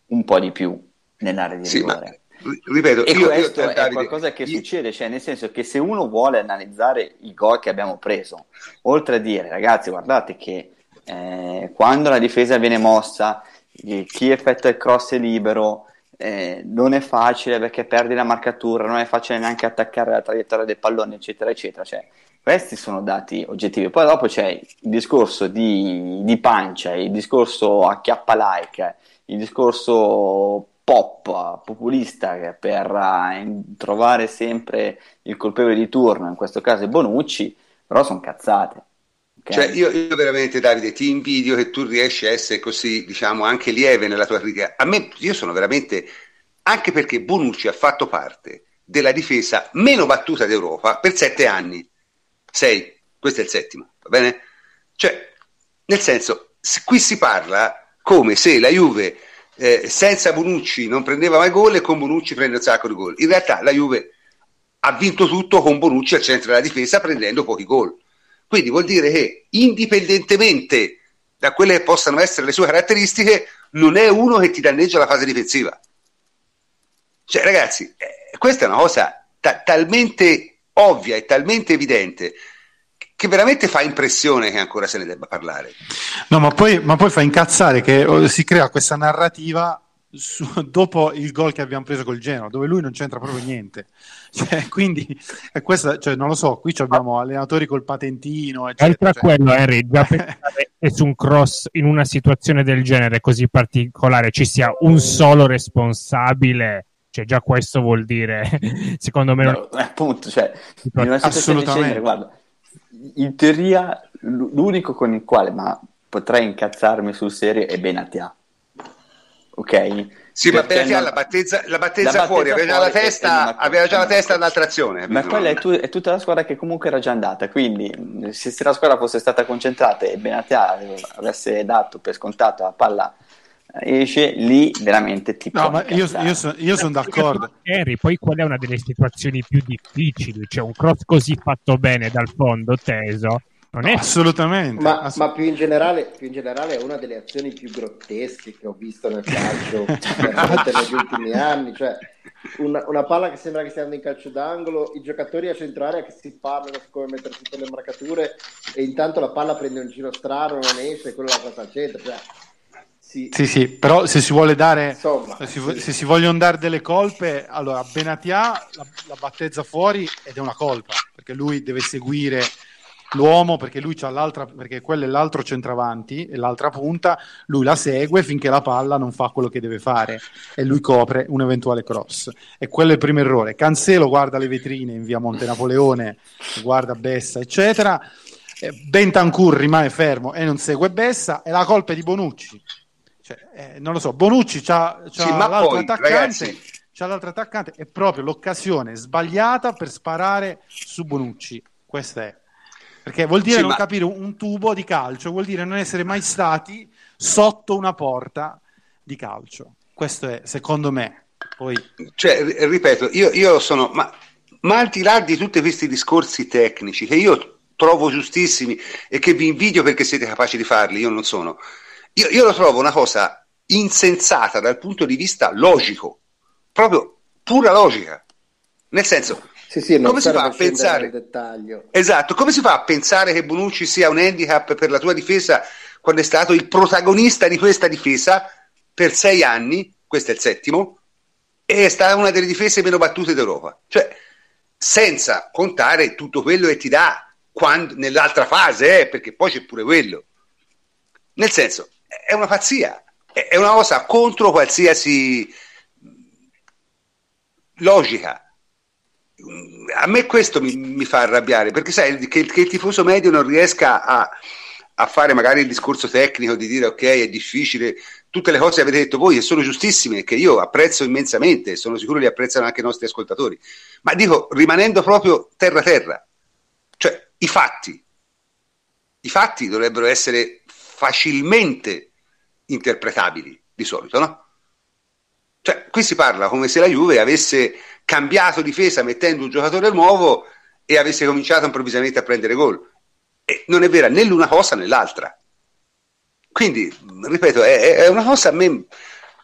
un po' di più nell'area di sì, rigore. Ma, ripeto, e io, questo io, è Davide, qualcosa che io... succede, cioè nel senso che se uno vuole analizzare i gol che abbiamo preso, oltre a dire ragazzi guardate che eh, quando la difesa viene mossa, eh, chi effettua il cross è libero, eh, non è facile perché perdi la marcatura, non è facile neanche attaccare la traiettoria del pallone, eccetera, eccetera. Cioè, questi sono dati oggettivi. Poi dopo c'è il discorso di, di pancia, il discorso acchiappa like, il discorso pop, populista per uh, trovare sempre il colpevole di turno, in questo caso è Bonucci, però sono cazzate. Okay. Cioè, io, io, veramente, Davide, ti invidio che tu riesci a essere così, diciamo, anche lieve nella tua critica. A me, io sono veramente, anche perché Bonucci ha fatto parte della difesa meno battuta d'Europa per sette anni. Sei, questo è il settimo, va bene? Cioè, nel senso, qui si parla come se la Juve eh, senza Bonucci non prendeva mai gol e con Bonucci prende un sacco di gol. In realtà la Juve ha vinto tutto con Bonucci al centro della difesa prendendo pochi gol quindi vuol dire che indipendentemente da quelle che possano essere le sue caratteristiche, non è uno che ti danneggia la fase difensiva. Cioè, ragazzi, eh, questa è una cosa ta- talmente ovvia e talmente evidente che veramente fa impressione che ancora se ne debba parlare. No, ma poi, ma poi fa incazzare che oh, si crea questa narrativa su, dopo il gol che abbiamo preso col Genoa, dove lui non c'entra proprio niente. Cioè, quindi, è questa, cioè, non lo so, qui abbiamo allenatori col patentino. Eccetera, Oltre a cioè... quello, Henry, già pensare che su un cross in una situazione del genere così particolare ci sia un solo responsabile. Cioè, già questo vuol dire, secondo me, no, appunto, cioè, in una genere, guarda, in teoria, l'unico con il quale ma potrei incazzarmi sul serio è Benatia ok? Sì, ma perché non... la battezza, la battezza, la fuori, aveva già la testa, aveva già la testa all'altrazione. Ma quella è, tu, è, tutta la squadra che comunque era già andata, quindi se, la squadra fosse stata concentrata e Benatia avesse dato per scontato la palla esce lì veramente tipo no ma io, io, so, io sono d'accordo Harry poi qual è una delle situazioni più difficili cioè un cross così fatto bene dal fondo teso non è... Assolutamente. Ma, ass- ma più, in generale, più, in generale, è una delle azioni più grottesche che ho visto nel calcio negli ultimi anni. Cioè, una, una, palla che sembra che stia andando in calcio d'angolo, i giocatori a centro area che si parlano su come mettere tutte le marcature e intanto la palla prende un giro strano, non esce, quello la passa al centro. Cioè, sì. sì, sì, però se si vuole dare, Insomma, se, si, sì. se, si, vogliono dare delle colpe, allora Benatia la, la battezza fuori ed è una colpa, perché lui deve seguire l'uomo perché lui c'ha l'altra, perché quello è l'altro centravanti e l'altra punta, lui la segue finché la palla non fa quello che deve fare e lui copre un eventuale cross. E quello è il primo errore. Cancelo guarda le vetrine in via Monte Napoleone, guarda Bessa, eccetera. Bentancur rimane fermo e non segue Bessa e la colpa è di Bonucci. Cioè, eh, non lo so, Bonucci c'ha, c'ha sì, l'altro poi, attaccante. Ragazzi c'ha l'altro attaccante, è proprio l'occasione sbagliata per sparare su Bonucci. Questa è. Perché vuol dire Sì, non ma- capire un, tubo di calcio, vuol dire non essere mai stati sotto una porta di calcio. Questo è, secondo me. Poi Cioè, ri- ripeto, io, io sono, ma, ma al di là di tutti questi discorsi tecnici che io trovo giustissimi e che vi invidio perché siete capaci di farli, io non sono, io, io lo trovo una cosa insensata dal punto di vista logico, proprio pura logica. Nel senso, Sì, sì, come si fa a pensare? dettaglio. Esatto, come si fa a pensare che Bonucci sia un handicap per la tua difesa quando è stato il protagonista di questa difesa per sei anni, questo è il settimo, e è stata una delle difese meno battute d'Europa. Cioè, senza contare tutto quello che ti dà quando- nell'altra fase, eh, perché poi c'è pure quello. Nel senso, è una pazzia, è una cosa contro qualsiasi logica. A me questo mi, mi fa arrabbiare perché sai che, che il tifoso medio non riesca a, a fare magari il discorso tecnico di dire ok è difficile, tutte le cose che avete detto voi e sono giustissime che io apprezzo immensamente, sono sicuro li apprezzano anche i nostri ascoltatori, ma dico rimanendo proprio terra terra, cioè i fatti, i fatti dovrebbero essere facilmente interpretabili di solito, no? Cioè, qui si parla come se la Juve avesse cambiato difesa mettendo un giocatore nuovo e avesse cominciato improvvisamente a prendere gol. E non è vera né l'una cosa né l'altra. Quindi, ripeto, è, è una cosa a me...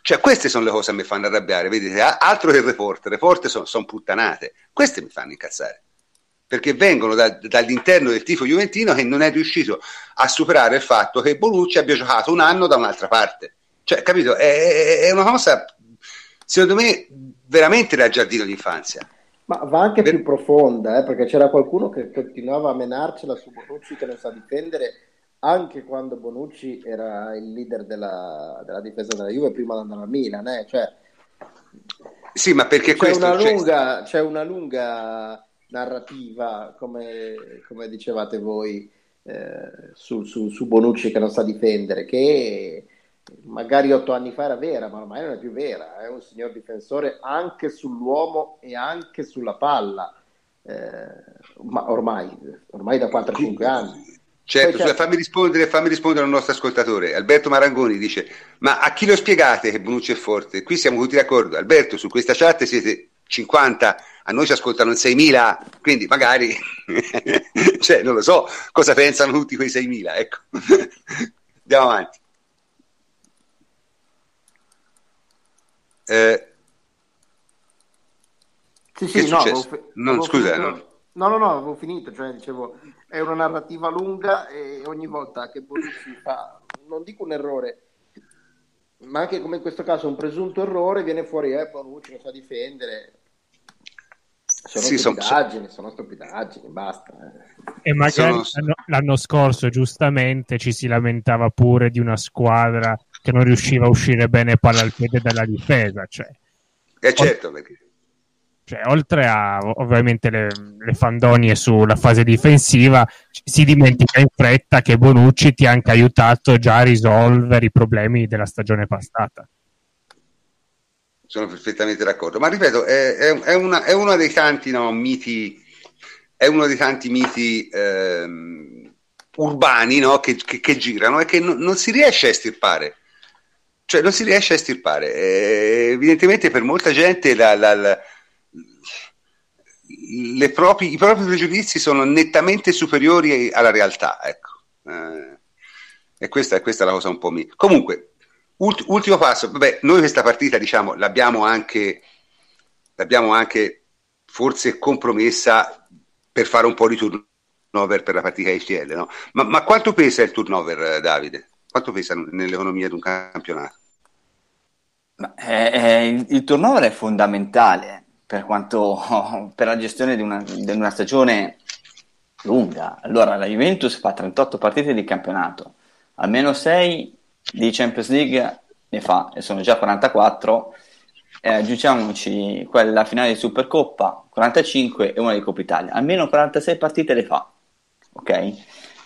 Cioè, queste sono le cose che mi fanno arrabbiare, vedete? Altro che il report, il report sono puttanate. Queste mi fanno incazzare. Perché vengono da- dall'interno del tifo juventino che non è riuscito a superare il fatto che Bonucci abbia giocato un anno da un'altra parte. Cioè, capito? È, è- una cosa, secondo me, veramente da giardino d'infanzia. Ma va anche Beh- più profonda, eh, perché c'era qualcuno che continuava a menarcela su Bonucci che non sa difendere anche quando Bonucci era il leader della, della difesa della Juve prima di andare a Milan. eh, Cioè, Sì, ma perché c'è, questo una cioè, lunga, c'è una lunga narrativa, come, come dicevate voi, eh, su, su- su Bonucci che non sa difendere, che magari otto anni fa era vera, ma ormai non è più vera. È un signor difensore anche sull'uomo e anche sulla palla. Eh, ma ormai, ormai da 4-5 anni. Certo, scusa, fammi rispondere, fammi rispondere al nostro ascoltatore. Alberto Marangoni dice: Ma a chi lo spiegate che Bonucci è forte? Qui siamo tutti d'accordo. Alberto, su questa chat siete 50, a noi ci ascoltano 6.000, quindi magari, cioè, non lo so cosa pensano tutti quei 6.000. Ecco. Andiamo avanti. Eh, Sì, sì, no, avevo fi- No, avevo scusa, finito- No, no, no, avevo finito, cioè dicevo, è una narrativa lunga e ogni volta che Bonucci fa, non dico un errore, ma anche come in questo caso un presunto errore, viene fuori, eh, Bonucci non sa difendere. Sono Sì, stupidaggini, sono stupidaggini, basta. eh. E magari Sono- l'anno, l'anno scorso, giustamente, ci si lamentava pure di una squadra che non riusciva a uscire bene palla al piede dalla difesa. Cioè, eh, certo, perché cioè, oltre a ovviamente le, le fandonie sulla fase difensiva, si dimentica in fretta che Bonucci ti ha anche aiutato già a risolvere i problemi della stagione passata. Sono perfettamente d'accordo. Ma ripeto, è, è- è una- è uno dei tanti no, miti, è uno dei tanti miti ehm, urbani no, che, che- che girano e che non, non si riesce a estirpare. Cioè, non si riesce a estirpare. Eh, evidentemente per molta gente la- la- la- propri- i propri pregiudizi sono nettamente superiori alla realtà. Ecco. Eh, e questa, è questa la cosa un po' mia. Comunque, ult- ultimo passo. Vabbè, noi questa partita diciamo, l'abbiamo anche, l'abbiamo anche forse compromessa per fare un po' di turnover per la partita ICL. No? Ma, ma quanto pesa il turnover, eh, Davide? Quanto pesa nell'economia di un campionato? Ma, eh, eh, il, il turnover è fondamentale per quanto per la gestione di una, di una stagione lunga. Allora, la Juventus fa 38 partite di campionato, almeno 6 di Champions League ne fa, e sono già 44. Eh, aggiungiamoci quella finale di Supercoppa, 45 e una di Coppa Italia. Almeno 46 partite le fa, ok?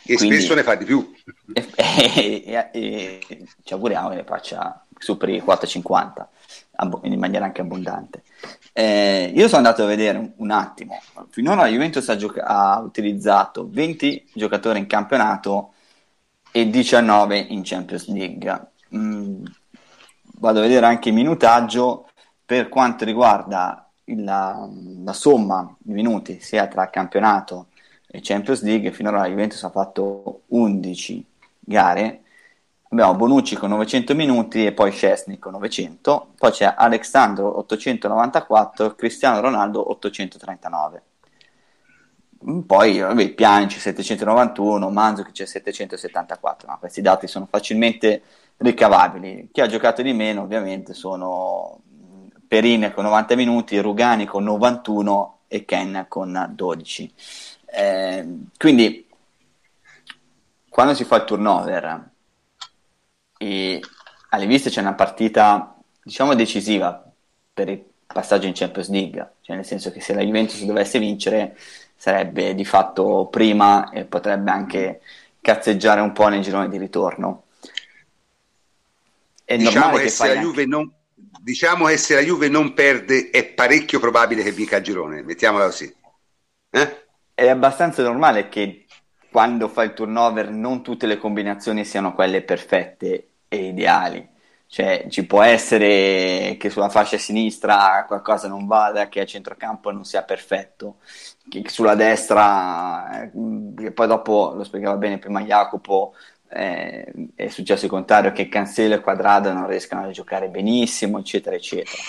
E Quindi, spesso ne fa di più. E, e, e, ci auguriamo che ne faccia superi i 4,50 in maniera anche abbondante. Eh, io sono andato a vedere un, attimo. Finora la Juventus ha, gioca- ha, utilizzato 20 giocatori in campionato e 19 in Champions League. Mm, vado a vedere anche il minutaggio per quanto riguarda la, la somma di minuti sia tra campionato e Champions League. Finora la Juventus ha fatto 11 gare abbiamo Bonucci con 900 minuti e poi Scesni con 900, poi c'è Alexandro 894, Cristiano Ronaldo 839. Poi vabbè, Pjanic 791, Manzukic 774, ma questi dati sono facilmente ricavabili. Chi ha giocato di meno ovviamente sono Perine con 90 minuti, Rugani con 91 e Ken con 12. Eh, quindi quando si fa il turnover e alle viste c'è una partita diciamo decisiva per il passaggio in Champions League, cioè nel senso che se la Juventus dovesse vincere sarebbe di fatto prima e potrebbe anche cazzeggiare un po' nel girone di ritorno. È diciamo che, se la Juve non, diciamo che se la Juve non perde è parecchio probabile che vinca il girone, mettiamola così. Eh? È abbastanza normale che quando fai il turnover non tutte le combinazioni siano quelle perfette e ideali. Cioè, ci può essere che sulla fascia sinistra qualcosa non vada, che a centrocampo non sia perfetto, che sulla destra, eh, poi dopo lo spiegava bene prima Jacopo, eh, è successo il contrario, che Cancelo e Quadrado non riescano a giocare benissimo, eccetera, eccetera.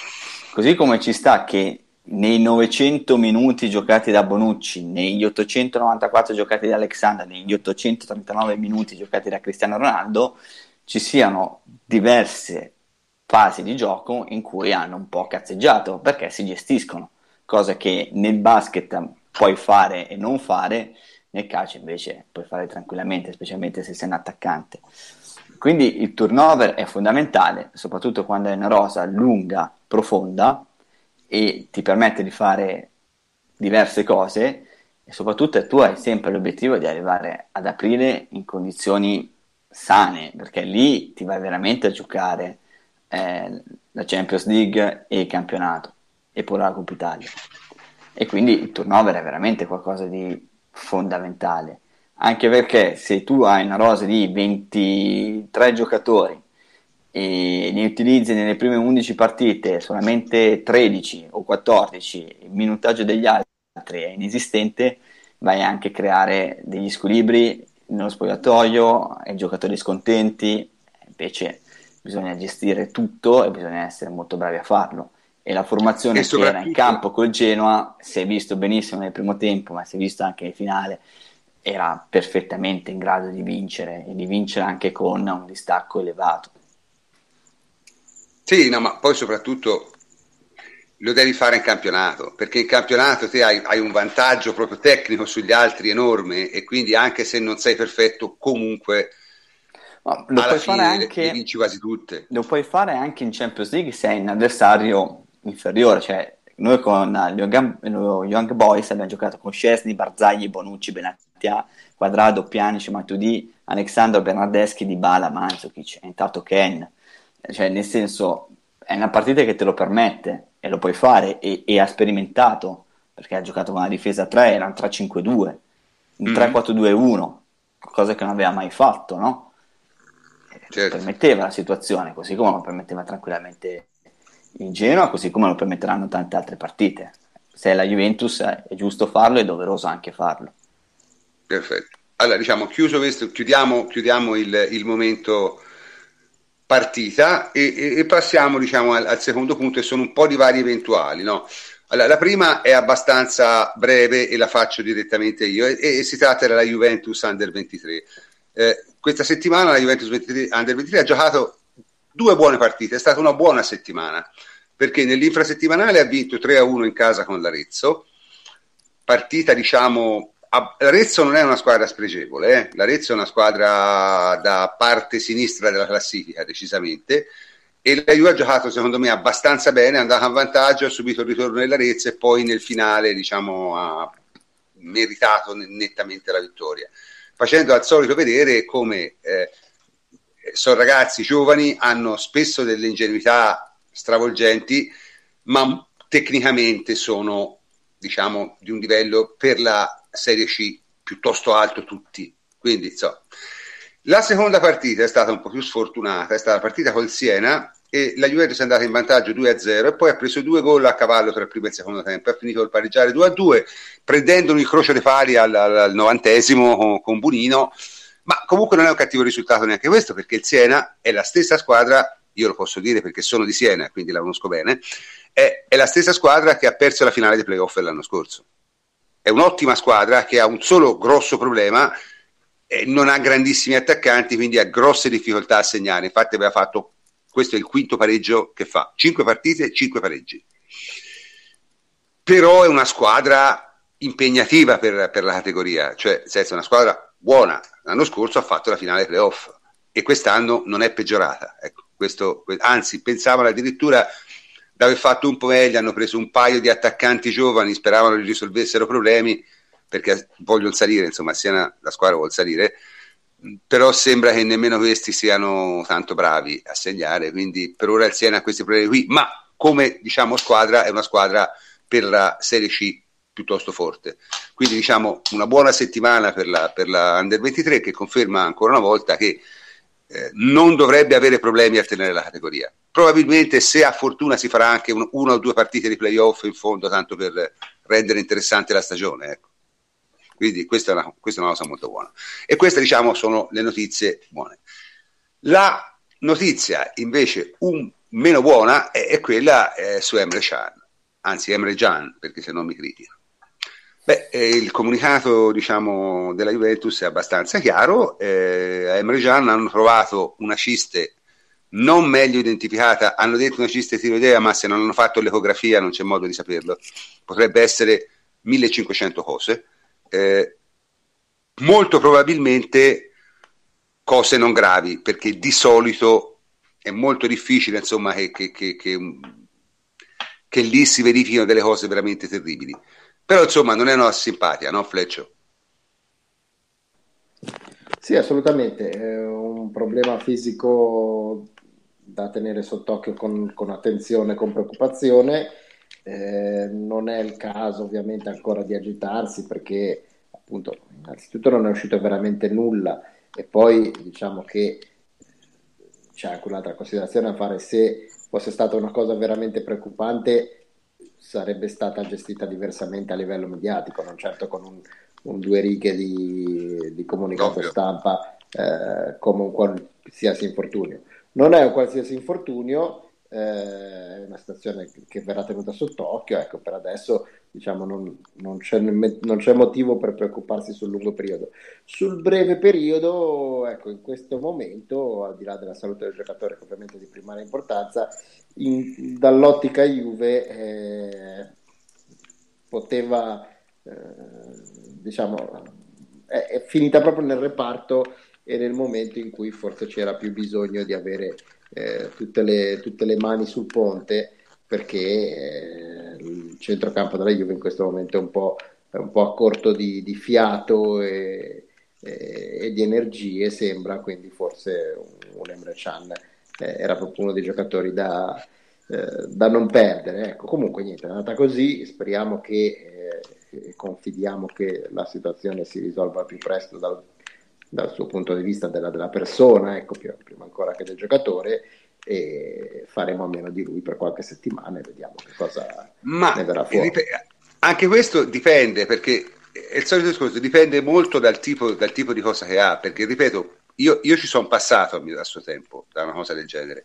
Così come ci sta che nei 900 minuti giocati da Bonucci, negli 894 giocati da Alexander, negli 839 minuti giocati da Cristiano Ronaldo, ci siano diverse fasi di gioco in cui hanno un po' cazzeggiato perché si gestiscono, cosa che nel basket puoi fare e non fare, nel calcio invece puoi fare tranquillamente, specialmente se sei un attaccante. Quindi il turnover è fondamentale, soprattutto quando è una rosa lunga, profonda e ti permette di fare diverse cose e soprattutto tu hai sempre l'obiettivo di arrivare ad aprile in condizioni sane, perché lì ti vai veramente a giocare eh, la Champions League e il campionato, e pure la Coppa Italia. E quindi il turnover è veramente qualcosa di fondamentale, anche perché se tu hai una rosa di 23 giocatori e ne utilizzi nelle prime 11 partite solamente 13 o 14, il minutaggio degli altri è inesistente, vai anche a creare degli squilibri nello spogliatoio, i giocatori scontenti, invece bisogna gestire tutto e bisogna essere molto bravi a farlo. E la formazione e che era in campo col Genoa, si è visto benissimo nel primo tempo, ma si è visto anche nel finale, era perfettamente in grado di vincere e di vincere anche con un distacco elevato. Sì, no, ma poi soprattutto lo devi fare in campionato, perché in campionato te hai, hai, un vantaggio proprio tecnico sugli altri enorme e quindi anche se non sei perfetto comunque no, lo alla fine anche, le vinci quasi tutte. Lo puoi fare anche in Champions League se hai un avversario inferiore, cioè noi con lo Young Boys abbiamo giocato con Scesni, Barzagli, Bonucci, Benatia, Quadrado, Pjanic, Matudi, Alexandro Bernardeschi, Dybala, Manzukic, intanto Ken, cioè nel senso è una partita che te lo permette e lo puoi fare e, e ha sperimentato perché ha giocato con una difesa 3 era un 3-5-2 un mm-hmm. 3-4-2-1 cosa che non aveva mai fatto no? Certo. permetteva la situazione così come lo permetteva tranquillamente il Genoa così come lo permetteranno tante altre partite se è la Juventus è giusto farlo è doveroso anche farlo perfetto allora diciamo chiuso questo chiudiamo, chiudiamo il, il momento partita e, e, passiamo diciamo, al, al, secondo punto e sono un po' di vari eventuali. No? Allora, la prima è abbastanza breve e la faccio direttamente io e, e si tratta della Juventus Under 23. Eh, questa settimana la Juventus 23, Under 23 ha giocato due buone partite, è stata una buona settimana perché nell'infrasettimanale ha vinto 3-1 in casa con l'Arezzo, partita diciamo L'Arezzo non è una squadra spregevole, eh? l'Arezzo è una squadra da parte sinistra della classifica, decisamente, e la Juve ha giocato secondo me abbastanza bene, è andata a vantaggio, ha subito il ritorno dell'Arezzo e poi nel finale diciamo, ha meritato nettamente la vittoria. facendo al solito vedere come eh, sono ragazzi giovani, hanno spesso delle ingenuità stravolgenti, ma tecnicamente sono diciamo di un livello per la Serie C piuttosto alto tutti. Quindi, insomma, la seconda partita è stata un po' più sfortunata, è stata la partita col Siena e la Juventus è andata in vantaggio 2-0 e poi ha preso due gol a cavallo tra il primo e il secondo tempo, ha finito il pareggiare 2-2 prendendo un incrocio dei pali al, al, al novantesimo con, con Bunino, ma comunque non è un cattivo risultato neanche questo perché il Siena è la stessa squadra, io lo posso dire perché sono di Siena, quindi la conosco bene, è, è la stessa squadra che ha perso la finale dei playoff l'anno scorso. È un'ottima squadra che ha un solo grosso problema eh, non ha grandissimi attaccanti, quindi ha grosse difficoltà a segnare. Infatti aveva fatto, questo è il quinto pareggio che fa, 5 partite, 5 pareggi. Però è una squadra impegnativa per, per la categoria, cioè è una squadra buona. L'anno scorso ha fatto la finale playoff e quest'anno non è peggiorata. Ecco, questo, anzi, pensavano addirittura di aver fatto un po' meglio, hanno preso un paio di attaccanti giovani, speravano che risolvessero problemi perché vogliono salire, insomma, Siena, la squadra vuole salire, però sembra che nemmeno questi siano tanto bravi a segnare, quindi per ora il Siena ha questi problemi qui, ma come diciamo squadra è una squadra per la Serie C piuttosto forte. Quindi diciamo una buona settimana per la, per la Under 23 che conferma ancora una volta che non dovrebbe avere problemi a tenere la categoria. Probabilmente se ha fortuna si farà anche un, una o due partite di playoff in fondo, tanto per rendere interessante la stagione. Ecco. Quindi questa è, una, questa è una cosa molto buona. E queste, diciamo, sono le notizie buone. La notizia invece un meno buona è, è quella eh, su Emre Can, anzi Emre Can, perché se no mi critica. Beh, eh, il comunicato diciamo, della Juventus è abbastanza chiaro. Eh, a Emre Can hanno trovato una ciste non meglio identificata, hanno detto una ciste tiroidea, ma se non hanno fatto l'ecografia non c'è modo di saperlo. Potrebbe essere 1500 cose eh, molto probabilmente cose non gravi, perché di solito è molto difficile insomma, che, che, che, che, lì si verifichino delle cose veramente terribili. Però insomma non è una simpatia, no Fleccio? Sì, assolutamente, è un problema fisico da tenere sott'occhio con, con attenzione, con preoccupazione. Eh, non è il caso ovviamente ancora di agitarsi perché appunto innanzitutto non è uscito veramente nulla e poi diciamo che c'è anche un'altra considerazione a fare. Se fosse stata una cosa veramente preoccupante sarebbe stata gestita diversamente a livello mediatico non certo con un, un due righe di, di comunicato Ovvio. stampa eh, come un qualsiasi infortunio non è un qualsiasi infortunio è una situazione che verrà tenuta sott'occhio. Ecco, per adesso diciamo, non, non, c'è, non, c'è, motivo per preoccuparsi sul lungo periodo. Sul breve periodo, ecco, in questo momento, al di là della salute del giocatore, che ovviamente di primaria importanza, in, dall'ottica Juve eh, poteva, eh, diciamo, è, è finita proprio nel reparto e nel momento in cui forse c'era più bisogno di avere eh, tutte, le, tutte, le, mani sul ponte perché eh, il centrocampo della Juve in questo momento è un po', è un po a corto di, di fiato e, e, e, di energie sembra, quindi forse un, un Emre Can eh, era proprio uno dei giocatori da, eh, da non perdere. Ecco, comunque niente, è andata così, speriamo che eh, confidiamo che la situazione si risolva più presto dal, dal suo punto di vista della, della persona, ecco, prima ancora che del giocatore, e faremo a meno di lui per qualche settimana e vediamo che cosa Ma ne verrà fuori. Dip- anche questo dipende perché è il solito discorso, dipende molto dal tipo, dal tipo di cosa che ha, perché ripeto, io, io ci sono passato a suo tempo da una cosa del genere.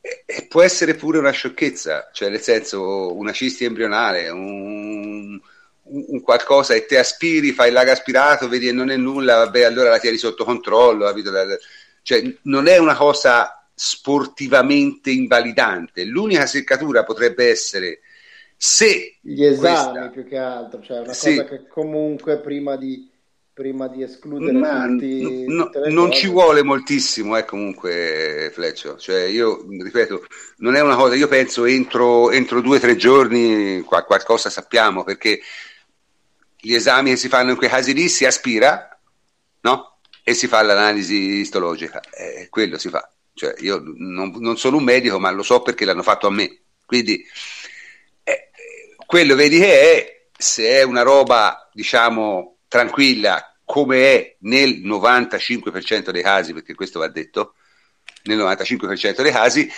E, e può essere pure una sciocchezza, cioè nel senso una cisti embrionale, un, un qualcosa e te aspiri, fai il lago aspirato, vedi che non è nulla, vabbè, allora la tieni sotto controllo, capito? Cioè, non è una cosa sportivamente invalidante. L'unica seccatura potrebbe essere se gli esami questa... più che altro, cioè una sì. cosa che comunque prima di, prima di escludere Ma tutti, no, non cose... ci vuole moltissimo, eh, comunque Fleccio, cioè io ripeto, non è una cosa, io penso entro, entro due o tre giorni qualcosa sappiamo perché gli esami che si fanno in quei casi lì si aspira no? E si fa l'analisi istologica, eh, quello si fa. Cioè, io non, non, sono un medico, ma lo so perché l'hanno fatto a me. Quindi, eh, quello vedi che è, se è una roba, diciamo, tranquilla, come è nel 95% dei casi, perché questo va detto, nel 95% dei casi,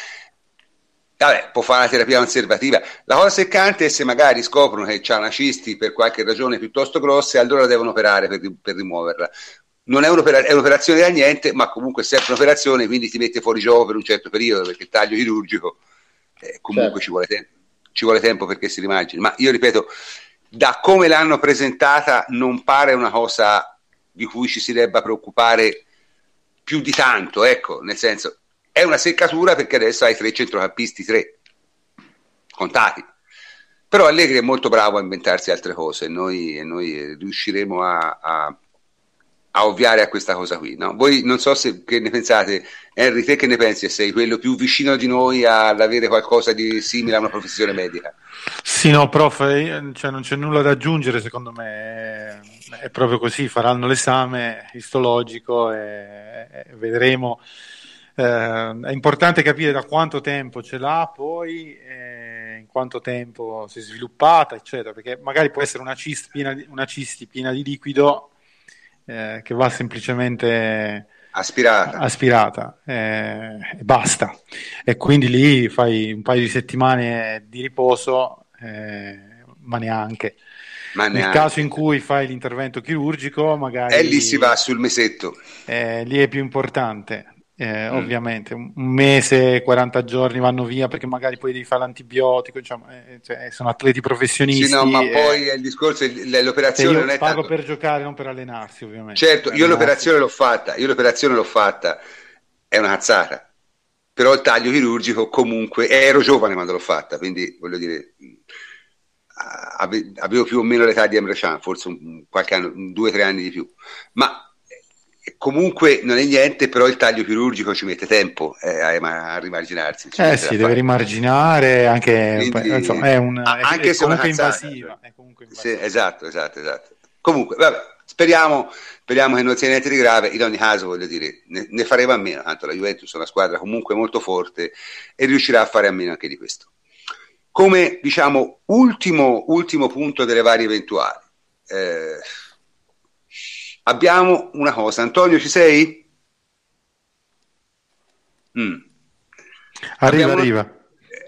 vabbè, può fare una terapia conservativa. La cosa seccante è se magari scoprono che c'è una cisti per qualche ragione piuttosto grossa e allora devono operare per, per rimuoverla. Non è, un'opera- è, un'operazione da niente, ma comunque è sempre un'operazione, quindi ti mette fuori gioco per un certo periodo, perché il taglio chirurgico eh, comunque certo. ci, vuole te- ci vuole tempo perché si rimagini. Ma io ripeto, da come l'hanno presentata non pare una cosa di cui ci si debba preoccupare più di tanto, ecco, nel senso, è una seccatura perché adesso hai tre centrocampisti, tre, contati. Però Allegri è molto bravo a inventarsi altre cose e noi, noi riusciremo a, a, a, ovviare a questa cosa qui. No? Voi non so se che ne pensate, Henry, te che ne pensi? Sei quello più vicino di noi all'avere qualcosa di simile a una professione medica? Sì, no, prof, eh, cioè non c'è nulla da aggiungere, secondo me è proprio così, faranno l'esame istologico e, e vedremo. Eh, è importante capire da quanto tempo ce l'ha poi, eh, in quanto tempo si è sviluppata, eccetera, perché magari può essere una cisti piena di, una cisti piena di liquido eh, che va semplicemente aspirata, aspirata eh, e basta. E quindi lì fai un paio di settimane di riposo, eh, ma neanche. Ma Nel caso in cui fai l'intervento chirurgico, magari. E lì si va sul mesetto. Eh, lì è più importante. Eh, mm. Ovviamente un mese, 40 giorni vanno via perché magari poi devi fare l'antibiotico. Diciamo, eh, cioè, sono atleti professionisti. Sì, no, ma poi il discorso l'operazione non è pago tanto... per giocare, non per allenarsi, ovviamente. Certo, io l'operazione l'ho fatta. Io l'operazione l'ho fatta, è una cazzata. Però il taglio chirurgico comunque ero giovane quando l'ho fatta, quindi voglio dire avevo più o meno l'età di Emre Can, forse un, qualche anno, due o tre anni di più, ma eh, comunque non è niente, però il taglio chirurgico ci mette tempo eh, a, a rimarginarsi. Eh sì, deve rimarginare, anche, Quindi, insomma, è, un, anche è, è comunque invasiva. È comunque invasiva. Sì, esatto, esatto, esatto. Comunque, vabbè, speriamo, speriamo, che non sia niente di grave, in ogni caso voglio dire, ne, ne faremo a meno, tanto la Juventus è una squadra comunque molto forte e riuscirà a fare a meno anche di questo come diciamo ultimo, ultimo punto delle varie eventuali. Eh, abbiamo una cosa, Antonio ci sei? Mm. Arriva, una... arriva.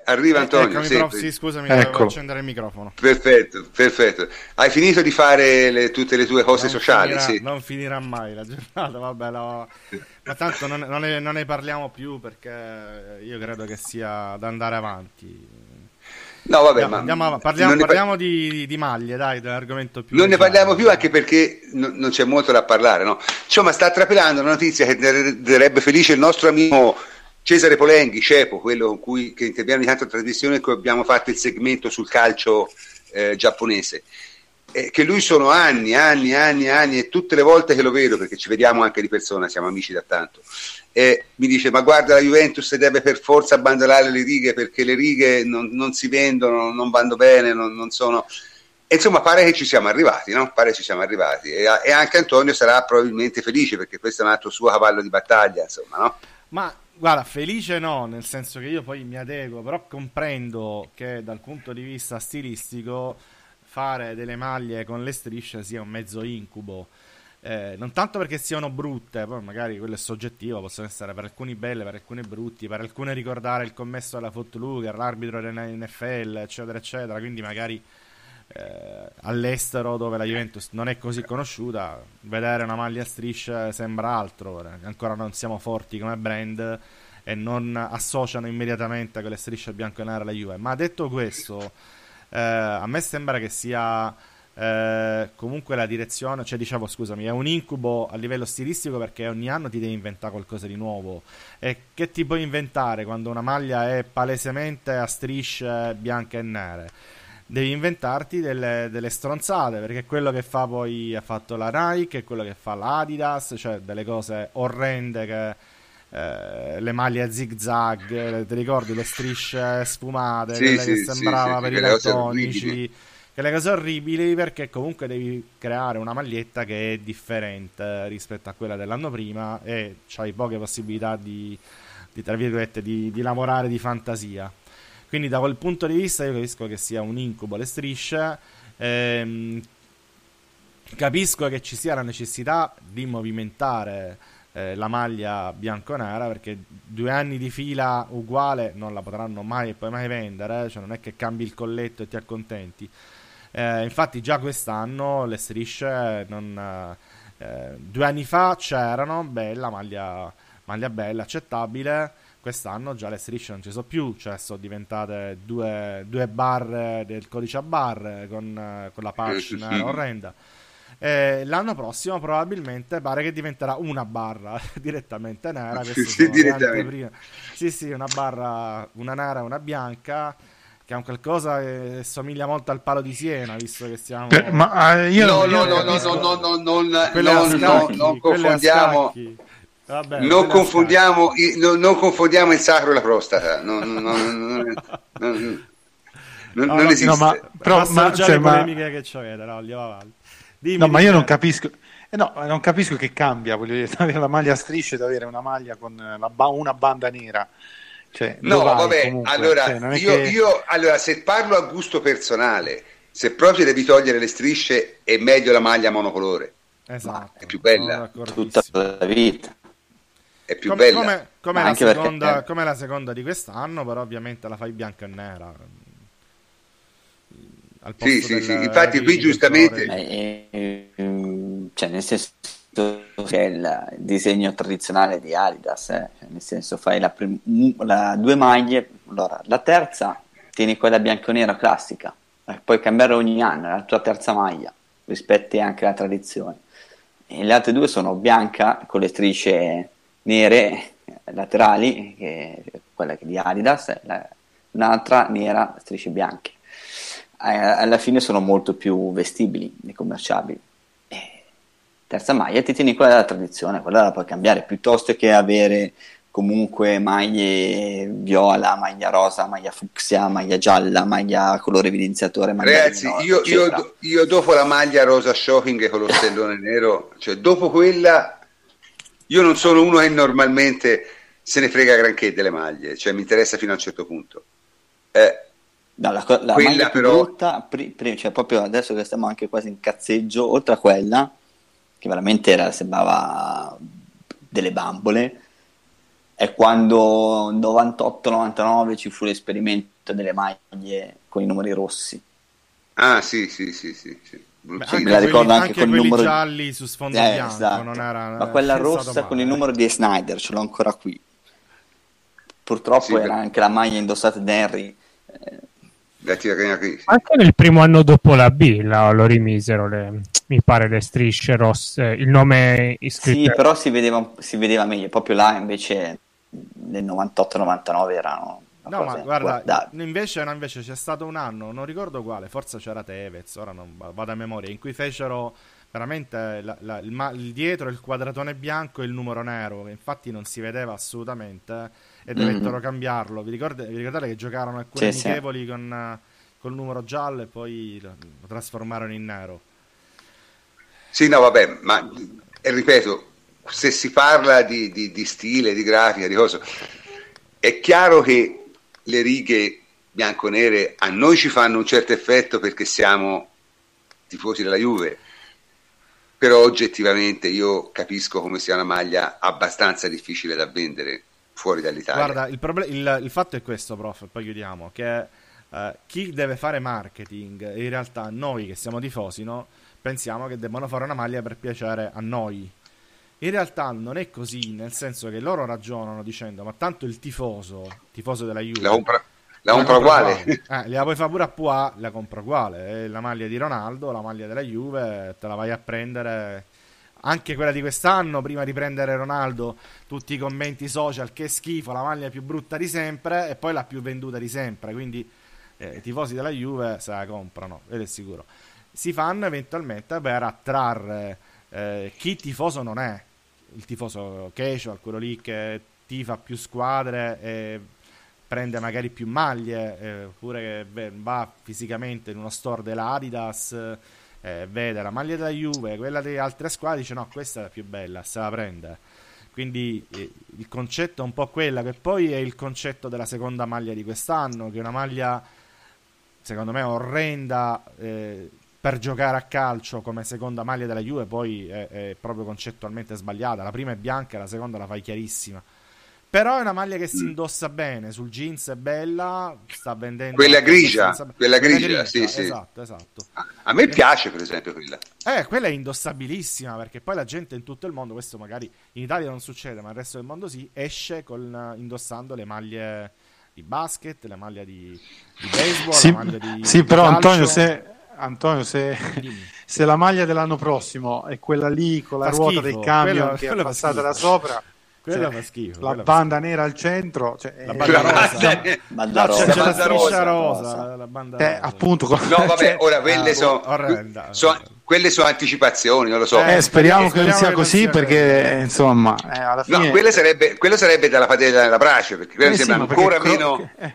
Arriva Antonio. Eccomi, prof, sì, scusami, ecco. accendere il microfono. Perfetto, perfetto. Hai finito di fare le, tutte le tue cose non sociali? Finirà, sì. Non finirà mai la giornata, vabbè, lo... ma tanto non, non, ne, non ne parliamo più perché io credo che sia da andare avanti No, vabbè, andiamo, ma andiamo, parliamo, parliamo di, di, maglie, dai, dell'argomento più. Non ne parliamo più anche perché no, non c'è molto da parlare, no? Insomma, sta trapelando una notizia che renderebbe felice il nostro amico Cesare Polenghi, Cepo, quello con cui che interviene di tanto in trasmissione, che abbiamo fatto il segmento sul calcio eh, giapponese. Eh, che lui sono anni, anni, anni, anni, e tutte le volte che lo vedo, perché ci vediamo anche di persona, siamo amici da tanto e mi dice ma guarda la Juventus deve per forza abbandonare le righe perché le righe non, non si vendono, non vanno bene, non, non, sono... Insomma pare che ci siamo arrivati, no? Pare ci siamo arrivati e, e, anche Antonio sarà probabilmente felice perché questo è un altro suo cavallo di battaglia, insomma, no? Ma guarda, felice no, nel senso che io poi mi adeguo, però comprendo che dal punto di vista stilistico fare delle maglie con le strisce sia un mezzo incubo eh, non tanto perché siano brutte, poi magari quello è soggettivo, possono essere per alcuni belle, per alcuni brutti, per alcuni ricordare il commesso della Footlooker, l'arbitro dell'NFL, eccetera, eccetera. Quindi magari eh, all'estero, dove la Juventus non è così conosciuta, vedere una maglia a strisce sembra altro. Ancora non siamo forti come brand e non associano immediatamente con le strisce bianco e nere alla Juve. Ma detto questo, eh, a me sembra che sia eh, comunque la direzione, cioè dicevo scusami, è un incubo a livello stilistico perché ogni anno ti devi inventare qualcosa di nuovo. E che ti puoi inventare quando una maglia è palesemente a strisce bianche e nere? Devi inventarti delle, delle stronzate perché quello che fa poi ha fatto la Nike, quello che fa l'Adidas, cioè delle cose orrende che eh, le maglie a zig zag, ti ricordi le strisce sfumate, sì, quelle sì, che sembrava sì, per i daltonici quelle cose orribili perché comunque devi creare una maglietta che è differente rispetto a quella dell'anno prima e hai poche possibilità di, di, tra virgolette, di, di lavorare di fantasia. Quindi da quel punto di vista io capisco che sia un incubo le strisce. Ehm, capisco che ci sia la necessità di movimentare eh, la maglia bianco-nera perché due anni di fila uguale non la potranno mai e poi mai vendere, cioè non è che cambi il colletto e ti accontenti. Eh, infatti già quest'anno le strisce non, eh, due anni fa c'erano, bella, maglia, maglia bella, accettabile. Quest'anno già le strisce non ci sono più, cioè sono diventate due, due barre del codice a barre con, con la patch orrenda. Eh, l'anno prossimo probabilmente pare che diventerà una barra direttamente nera. Sì, sì, direttamente. sì, sì, una barra, una nera e una bianca che è un qualcosa che somiglia molto al palo di Siena, visto che siamo... Per, ma uh, io no, no, no, no, no, no, no, non, non, no, non confondiamo... Vabbè, non, confondiamo il, non, non, confondiamo il sacro e la prostata. Non, non, non, non esiste. No, ma, però, ma, già cioè, le polemiche ma... che c'avete, no, andiamo avanti. Dimmi, no, ma io non capisco... Eh no, non capisco che cambia, voglio dire, avere la maglia a strisce ed avere una maglia con ba- una banda nera. Cioè, no, vabbè, comunque? allora, cioè, io, che... io, allora, se parlo a gusto personale, se proprio devi togliere le strisce, è meglio la maglia monocolore. Esatto. È più bella. Tutta la vita. È più come, bella. Come, come, la seconda, perché... come, la seconda, di quest'anno, però ovviamente la fai bianca e nera. Sì, sì, sì. Infatti qui giustamente... Eh, eh, cioè, nel senso che è il disegno tradizionale di Adidas, eh? Cioè, nel senso fai la, prim- la due maglie, allora la terza tieni quella bianco-nera classica, e puoi cambiare ogni anno, la tua terza maglia, rispetti anche la tradizione. E le altre due sono bianca con le strisce nere laterali, che è quella di Adidas, la, un'altra nera, strisce bianche. Alla fine sono molto più vestibili e commerciabili terza maglia ti tieni quella della tradizione, quella la puoi cambiare piuttosto che avere comunque maglie viola, maglia rosa, maglia fucsia, maglia gialla, maglia colore evidenziatore. Maglia Ragazzi, nord, io, io, io, dopo la maglia rosa shopping con lo stellone nero, cioè dopo quella, io non sono uno che normalmente se ne frega granché delle maglie, cioè mi interessa fino a un certo punto. Eh, no, la, la maglia però... brutta, pri, pri, cioè proprio adesso che stiamo anche quasi in cazzeggio, oltre a quella, che veramente era, sembrava delle bambole, è quando 98-99 ci fu l'esperimento delle maglie con i numeri rossi. Ah sì, sì, sì, sì. sì. Beh, sì, me la ricordo anche, anche con il numero gialli su sfondo eh, bianco, esatto. era, ma quella rossa male. con il numero di Snyder ce l'ho ancora qui. Purtroppo sì, era anche la maglia indossata da Henry. Eh, anche nel primo anno dopo la B la, lo rimisero le, mi pare le strisce rosse, il nome iscritto. Sì, però si vedeva, si vedeva meglio, proprio là invece nel 98-99 erano... No, ma guarda, invece, no, invece c'è stato un anno, non ricordo quale, forse c'era Tevez, ora non vado a memoria, in cui fecero veramente la, la, il, il, dietro il quadratone bianco e il numero nero, che infatti non si vedeva assolutamente e dovettero mm-hmm. cambiarlo. Vi ricordate, vi ricordate, che giocarono alcuni sì, amichevoli sì. con col numero giallo e poi lo, lo trasformarono in nero? Sì, no, vabbè, ma e ripeto, se si parla di, di, di stile, di grafica, di cosa, è chiaro che le righe bianco-nere a noi ci fanno un certo effetto perché siamo tifosi della Juve, però oggettivamente io capisco come sia una maglia abbastanza difficile da vendere fuori dall'Italia. Guarda, il, proble- il, il fatto è questo, prof, poi chiudiamo, che uh, chi deve fare marketing, in realtà noi che siamo tifosi, no? pensiamo che debbano fare una maglia per piacere a noi. In realtà non è così, nel senso che loro ragionano dicendo: Ma tanto il tifoso, tifoso della Juve, la compra, la compra uguale. Eh, la puoi fare pure a Pua, la compra uguale. È la maglia di Ronaldo, la maglia della Juve, te la vai a prendere. Anche quella di quest'anno, prima di prendere Ronaldo, tutti i commenti social: che schifo, la maglia più brutta di sempre, e poi la più venduta di sempre. Quindi eh, i tifosi della Juve se la comprano, ed è sicuro si fanno eventualmente per attrarre eh, chi tifoso non è, il tifoso casual, quello lì che tifa più squadre e prende magari più maglie, eh, oppure che va fisicamente in uno store dell'Adidas, eh, vede la maglia della Juve, quella di altre squadre, dice no, questa è la più bella, se la prende. Quindi eh, il concetto è un po' quella che poi è il concetto della seconda maglia di quest'anno, che è una maglia secondo me orrenda eh, per giocare a calcio come seconda maglia della Juve, poi è, è proprio concettualmente sbagliata. La prima è bianca, la seconda la fai chiarissima. Però è una maglia che si mm. indossa bene, sul jeans è bella, sta vendendo... Quella grigia, quella grigia, grigia, sì, sì. Esatto, esatto. A me piace per esempio quella. Eh, quella è indossabilissima perché poi la gente in tutto il mondo, questo magari in Italia non succede, ma nel resto del mondo sì, esce con, indossando le maglie di basket, le maglie di, di baseball, sì, la maglia di Sì, di però calcio. Antonio, se, Antonio se, se, la maglia dell'anno prossimo è quella lì con la Fa ruota schifo, del camion quello- che è quello fa passata schifo. da sopra... Quella cioè, fa schifo. la banda nera al centro, cioè, La eh, banda La rosa. banda- No, c'è, rosa. c'è la banda striscia rosa, la banda eh, rosa. appunto, con- No, vabbè, cioè, ora quelle ah, sono... so- quelle sono anticipazioni, non lo so. Eh, eh, speriamo speriamo che non sia che non così sia perché così. insomma eh, alla fine No, quella sarebbe, quello sarebbe dalla padella della brace, perché quella Eh sì, sembra perché ancora cro- meno... eh,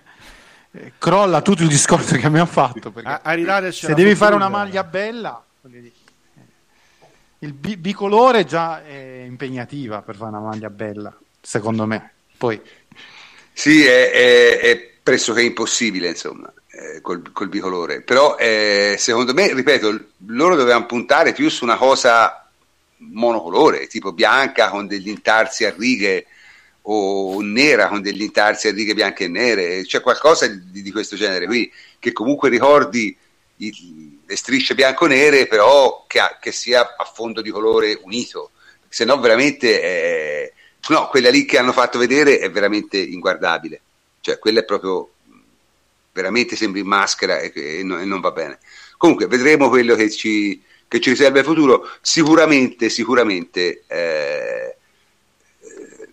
eh, crolla tutto il discorso che abbiamo fatto perché A, a se devi fare una maglia bella voglio dire, eh, il bi- bicolore già è impegnativa per fare una maglia bella secondo me poi Sì, è, è- è pressoché impossibile, insomma, eh, col, col bicolore. Però, eh, secondo me, ripeto, loro dovevano puntare più su una cosa monocolore, tipo bianca con degli intarsi a righe o nera con degli intarsi a righe bianche e nere. C'è qualcosa di, di questo genere qui, che comunque ricordi i- le strisce bianco-nere, però che, ha- che sia a fondo di colore unito. Se no, veramente... eh, No, quella lì che hanno fatto vedere è veramente inguardabile. Cioè, quella è proprio veramente sembra in maschera e, e non, e non va bene. Comunque, vedremo quello che ci, che ci riserva il futuro. Sicuramente, sicuramente eh, eh,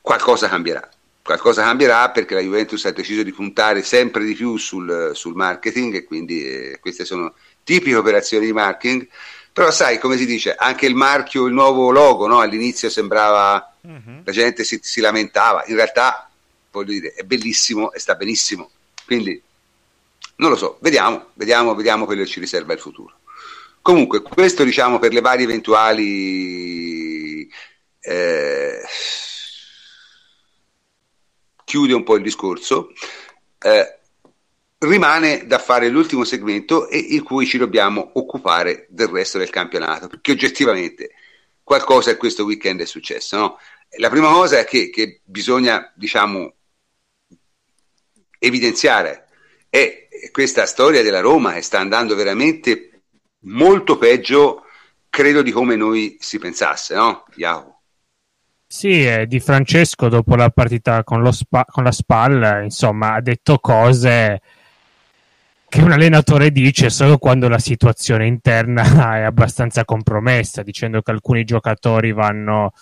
qualcosa cambierà. Qualcosa cambierà perché la Juventus ha deciso di puntare sempre di più sul, sul marketing e quindi eh, queste sono tipiche operazioni di marketing. Però sai, come si dice, anche il marchio, il nuovo logo, no? all'inizio sembrava, Mhm. la gente si, si lamentava, in realtà, voglio dire, è bellissimo e sta benissimo. Quindi, non lo so, vediamo, vediamo, vediamo quello che ci riserva il futuro. Comunque, questo diciamo per le varie eventuali... eh, chiude un po' il discorso. Eh, rimane da fare l'ultimo segmento e in cui ci dobbiamo occupare del resto del campionato, perché oggettivamente qualcosa in questo weekend è successo. No? La prima cosa è che, che bisogna, diciamo, evidenziare è questa storia della Roma che sta andando veramente molto peggio, credo, di come noi si pensasse, no? Iaco. Sì, eh, Di Francesco dopo la partita con, spa- con la SPAL, insomma, ha detto cose che un allenatore dice solo quando la situazione interna è abbastanza compromessa, dicendo che alcuni giocatori vanno,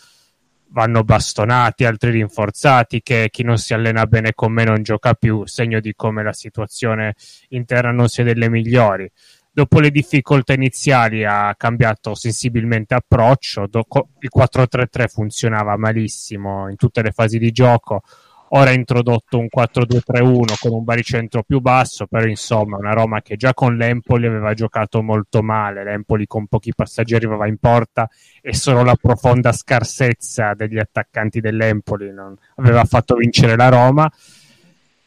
vanno bastonati, altri rinforzati, che chi non si allena bene con me non gioca più, segno di come la situazione interna non sia delle migliori. Dopo le difficoltà iniziali ha cambiato sensibilmente approccio, il 4-3-3 funzionava malissimo in tutte le fasi di gioco, ora ha introdotto un 4-2-3-1 con un baricentro più basso, però insomma una Roma che già con l'Empoli aveva giocato molto male, l'Empoli con pochi passaggi arrivava in porta e solo la profonda scarsezza degli attaccanti dell'Empoli non aveva fatto vincere la Roma.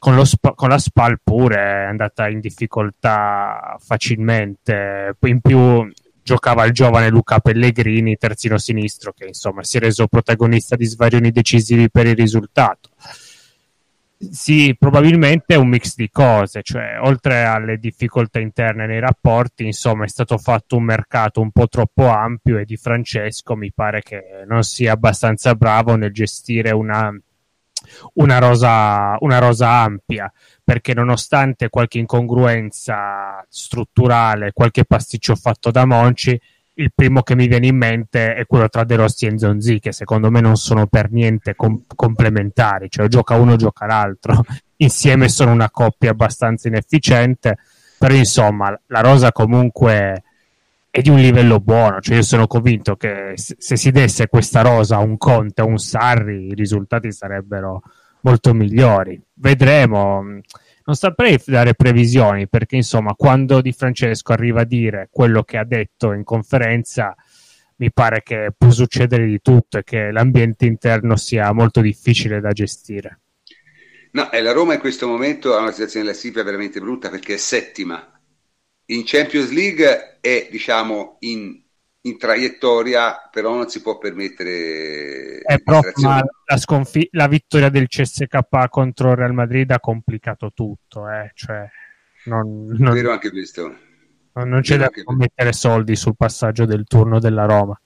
Con, lo Sp- con la Spal pure è andata in difficoltà facilmente, in più giocava il giovane Luca Pellegrini, terzino sinistro, che insomma si è reso protagonista di svarioni decisivi per il risultato. Sì, probabilmente è un mix di cose, cioè oltre alle difficoltà interne nei rapporti, insomma è stato fatto un mercato un po' troppo ampio e di Francesco mi pare che non sia abbastanza bravo nel gestire una, una, rosa, una rosa ampia, perché nonostante qualche incongruenza strutturale, qualche pasticcio fatto da Monci, il primo che mi viene in mente è quello tra De Rossi e Zonzi, che secondo me non sono per niente com- complementari, cioè gioca uno, gioca l'altro. Insieme sono una coppia abbastanza inefficiente, però insomma la rosa comunque è di un livello buono, cioè io sono convinto che se, si desse questa rosa a un Conte, a un Sarri, i risultati sarebbero molto migliori. Vedremo. Non saprei dare previsioni perché, insomma, quando Di Francesco arriva a dire quello che ha detto in conferenza, mi pare che può succedere di tutto e che l'ambiente interno sia molto difficile da gestire. No, la Roma in questo momento ha una situazione della SIPA veramente brutta perché è settima. In Champions League è, diciamo, in in traiettoria, però non si può permettere. È proprio la, sconfi- la vittoria del CSK contro il Real Madrid ha complicato tutto, eh? cioè, non, non, vero anche questo. Non, non c'è da mettere soldi sul passaggio del turno della Roma.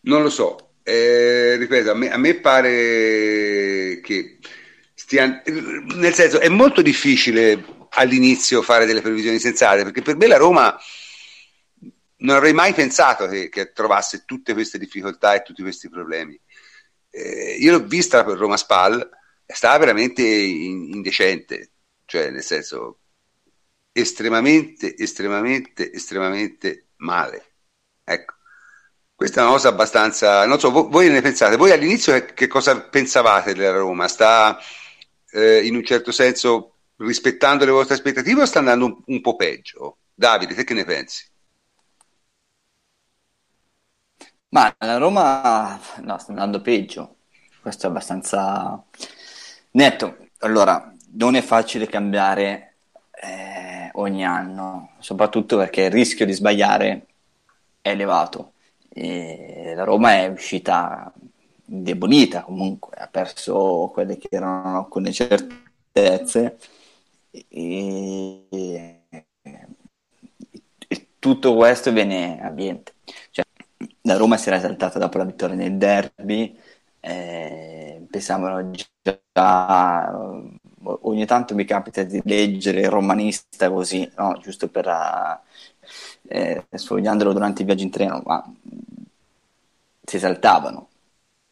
Non lo so, eh, ripeto, a me, a me pare che stia... nel senso è molto difficile all'inizio fare delle previsioni sensate perché per me la Roma non avrei mai pensato che, che, trovasse tutte queste difficoltà e tutti questi problemi. Eh, io l'ho vista per Roma Spal, stava veramente in, indecente, cioè nel senso estremamente, estremamente, estremamente male. Ecco. Questa è una cosa abbastanza. Non so, voi, voi ne pensate? Voi all'inizio che, che cosa pensavate della Roma? Sta eh, in un certo senso rispettando le vostre aspettative o sta andando un, un po' peggio? Davide, te che ne pensi? Ma la Roma no, sta andando peggio, questo è abbastanza netto. Allora, non è facile cambiare eh, ogni anno, soprattutto perché il rischio di sbagliare è elevato. E la Roma è uscita indebolita comunque, ha perso quelle che erano alcune certezze e, e, e tutto questo viene a ambiente. Cioè, la Roma si era esaltata dopo la vittoria nel derby, eh, pensavano già, ogni tanto mi capita di leggere il romanista così, no? giusto per eh, sfogliandolo durante il viaggio in treno, ma si esaltavano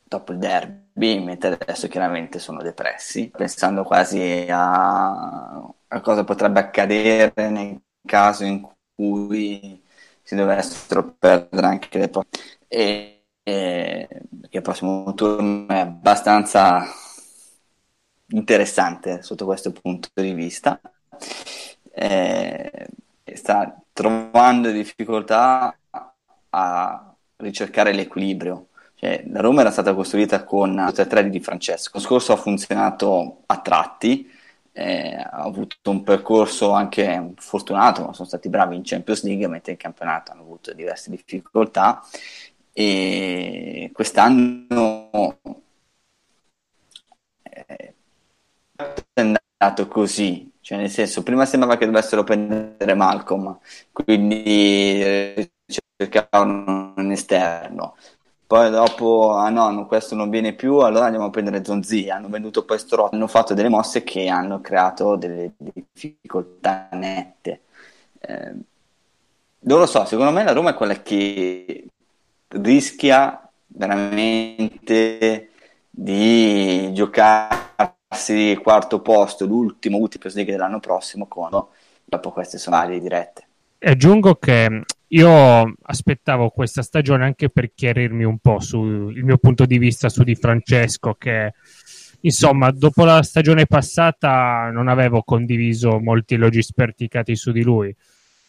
dopo il derby, mentre adesso chiaramente sono depressi, pensando quasi a, a cosa potrebbe accadere nel caso in cui si dovessero perdere anche le prossime e, e che il prossimo turno è abbastanza interessante sotto questo punto di vista. Eh, sta trovando difficoltà a ricercare l'equilibrio cioè, la Roma era stata costruita con 3 di Francesco. Lo scorso ha funzionato a tratti eh, ha avuto un percorso anche fortunato, sono stati bravi in Champions League, mentre in campionato hanno avuto diverse difficoltà. E quest'anno eh, è andato così, cioè nel senso prima sembrava che dovessero prendere Malcolm, quindi cercavano un esterno, poi dopo, ah no, questo non viene più, allora andiamo a prendere Zonzi. Hanno venduto poi Storotto, hanno fatto delle mosse che hanno creato delle difficoltà nette. Eh, non lo so, secondo me la Roma è quella che rischia veramente di giocarsi il quarto posto, l'ultimo, ultimo dell'anno prossimo, con dopo queste sono dirette. Aggiungo che io aspettavo questa stagione anche per chiarirmi un po' sul mio punto di vista su Di Francesco, che insomma, dopo la stagione passata non avevo condiviso molti elogi sperticati su di lui.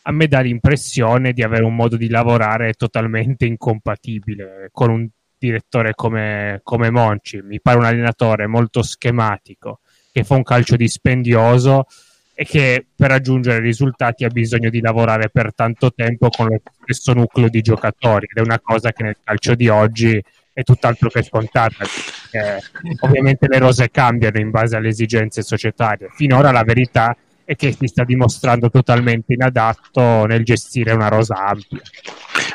A me dà l'impressione di avere un modo di lavorare totalmente incompatibile con un direttore come, come Monci. Mi pare un allenatore molto schematico, che fa un calcio dispendioso e che per raggiungere risultati ha bisogno di lavorare per tanto tempo con lo stesso nucleo di giocatori ed è una cosa che nel calcio di oggi è tutt'altro che scontata. Eh, ovviamente le rose cambiano in base alle esigenze societarie. Finora la verità è che si sta dimostrando totalmente inadatto nel gestire una rosa ampia.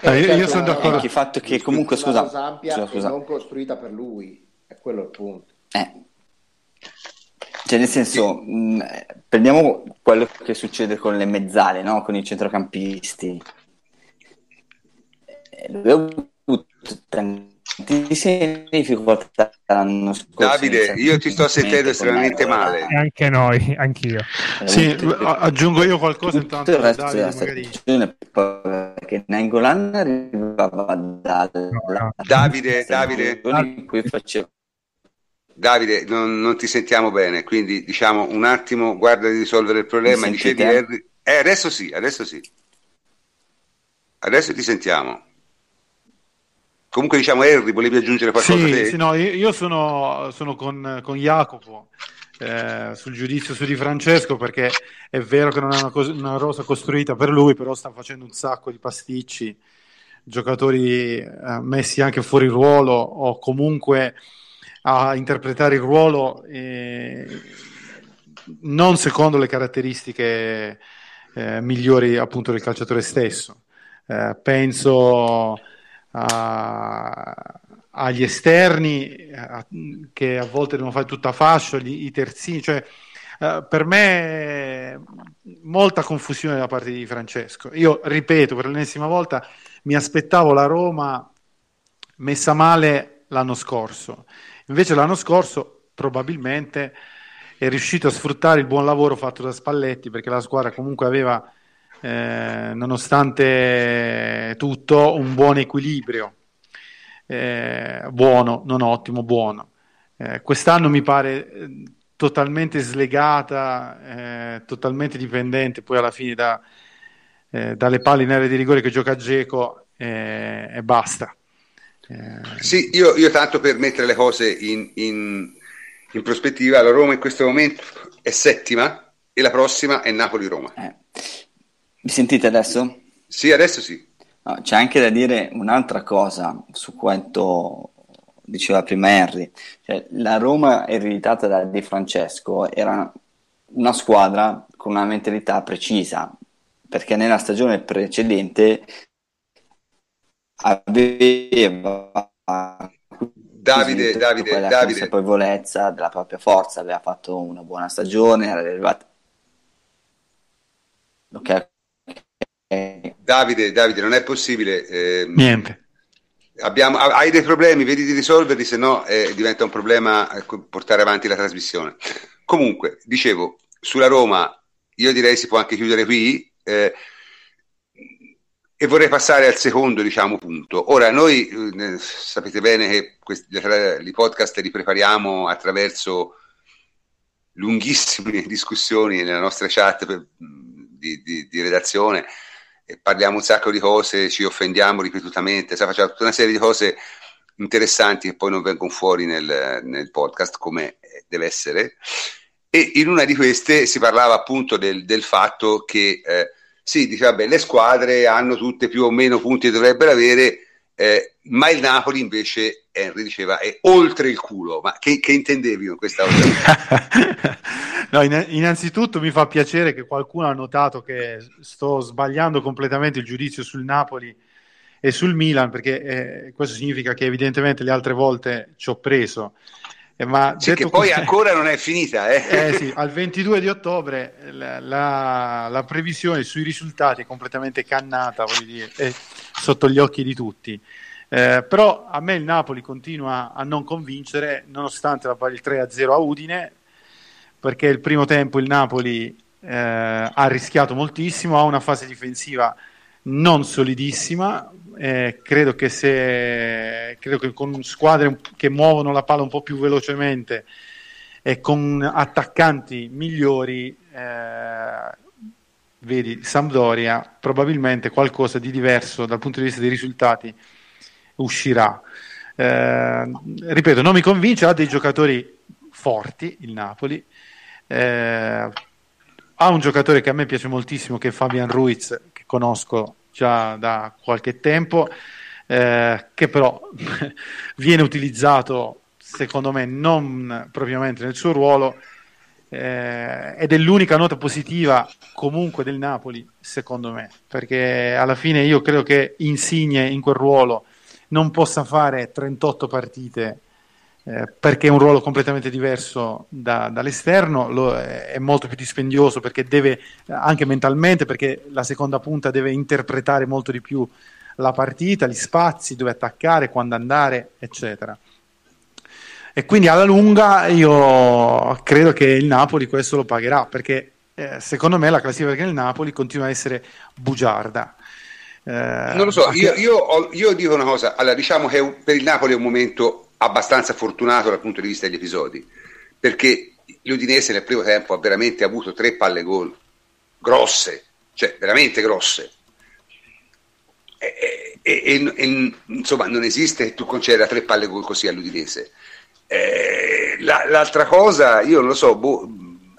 Eh, io, io sono d'accordo. Anche il fatto che comunque, scusa, rosa ampia scusa, non costruita per lui, è quello il punto. Eh, cioè, nel senso, mh, prendiamo quello che succede con le mezzale, no? con i centrocampisti. Lui ha avuto tantissime difficoltà l'anno scorso. Davide, io ti sto sentendo estremamente male. E anche noi, anch'io. Sì, aggiungo io qualcosa intanto. Il resto Davide, stagione, perché Nangolan arrivava dalla... Davide, Davide. In cui faceva Davide, non, non, ti sentiamo bene, quindi diciamo un attimo, guarda di risolvere il problema. Dicevi Harry... Eh, adesso sì, adesso sì. Adesso ti sentiamo. Comunque diciamo Harry, volevi aggiungere qualcosa? Sì, sì no, io sono, sono con, con, Jacopo eh, sul giudizio su Di Francesco perché è vero che non è una, cosa, una rosa costruita per lui, però sta facendo un sacco di pasticci, giocatori eh, messi anche fuori ruolo o comunque a interpretare il ruolo eh, non secondo le caratteristiche eh, migliori appunto del calciatore stesso. Eh, penso a, agli esterni a, che a volte devono fare tutta fascia, gli, i terzini, cioè Uh, per me molta confusione da parte di Francesco. Io ripeto per l'ennesima volta, mi aspettavo la Roma messa male l'anno scorso. Invece l'anno scorso probabilmente è riuscito a sfruttare il buon lavoro fatto da Spalletti perché la squadra comunque aveva, eh, nonostante tutto, un buon equilibrio. Eh, buono, non ottimo, buono. Eh, quest'anno mi pare eh, totalmente slegata, eh, totalmente dipendente poi alla fine da, eh, dalle palle in area di rigore che gioca Geco e basta. Eh, sì, io, io, tanto per mettere le cose in, in, in, prospettiva, la Roma in questo momento è settima e la prossima è Napoli-Roma. Eh. Mi sentite adesso? Sì, adesso sì. No, c'è anche da dire un'altra cosa su quanto diceva prima Henry. Cioè, la Roma ereditata da Di Francesco era una squadra con una mentalità precisa, perché nella stagione precedente aveva Davide, Davide, la Davide. consapevolezza della propria forza, aveva fatto una buona stagione, era arrivato... Ok. Davide, Davide, non è possibile. Eh, Niente. Abbiamo, hai dei problemi, vedi di risolverli, se no eh, diventa un problema eh, portare avanti la trasmissione. Comunque, dicevo, sulla Roma, io direi si può anche chiudere qui. Eh, e vorrei passare al secondo diciamo, punto. Ora, noi eh, sapete bene che questi, i podcast li prepariamo attraverso lunghissime discussioni nella nostra chat per, di, di, di, redazione, e parliamo un sacco di cose, ci offendiamo ripetutamente, facciamo tutta una serie di cose interessanti che poi non vengono fuori nel, nel podcast come deve essere. E in una di queste si parlava appunto del, del fatto che... Eh, sì, dice, vabbè, le squadre hanno tutte più o meno punti che dovrebbero avere, eh, ma il Napoli invece, Henry diceva, è oltre il culo. Ma che, che intendevi con questa cosa? no, in, innanzitutto mi fa piacere che qualcuno ha notato che sto sbagliando completamente il giudizio sul Napoli e sul Milan, perché eh, questo significa che evidentemente le altre volte ci ho preso. Eh, ma sì, che poi così, ancora non è finita. Eh. eh sì, al 22 di ottobre la, la, la, previsione sui risultati è completamente cannata, dire, è sotto gli occhi di tutti. Eh, però a me il Napoli continua a non convincere, nonostante la pari il 3-0 a Udine, perché il primo tempo il Napoli eh, ha rischiato moltissimo, ha una fase difensiva non solidissima, eh, credo, che se, credo che con squadre che muovono la palla un po' più velocemente e con attaccanti migliori, eh, vedi Sampdoria, probabilmente qualcosa di diverso dal punto di vista dei risultati uscirà. Eh, ripeto, non mi convince, ha dei giocatori forti il Napoli. Eh, ha un giocatore che a me piace moltissimo che è Fabian Ruiz, che conosco già da qualche tempo, eh, che però viene utilizzato secondo me non propriamente nel suo ruolo eh, ed è l'unica nota positiva comunque del Napoli secondo me perché alla fine io credo che Insigne in quel ruolo non possa fare 38 partite eh, perché è un ruolo completamente diverso da, dall'esterno, lo, è molto più dispendioso perché deve anche mentalmente, perché la seconda punta deve interpretare molto di più la partita, gli spazi, dove attaccare, quando andare, eccetera. E quindi alla lunga io credo che il Napoli questo lo pagherà perché eh, secondo me la classifica del Napoli continua a essere bugiarda. Eh, non lo so, io, io, io, dico una cosa, allora diciamo che per il Napoli è un momento abbastanza fortunato dal punto di vista degli episodi, perché l'Udinese nel primo tempo ha veramente avuto tre palle gol grosse, cioè veramente grosse. E, e, e, e insomma non esiste che tu conceda tre palle gol così all'Udinese. La, l'altra cosa, io non lo so, boh,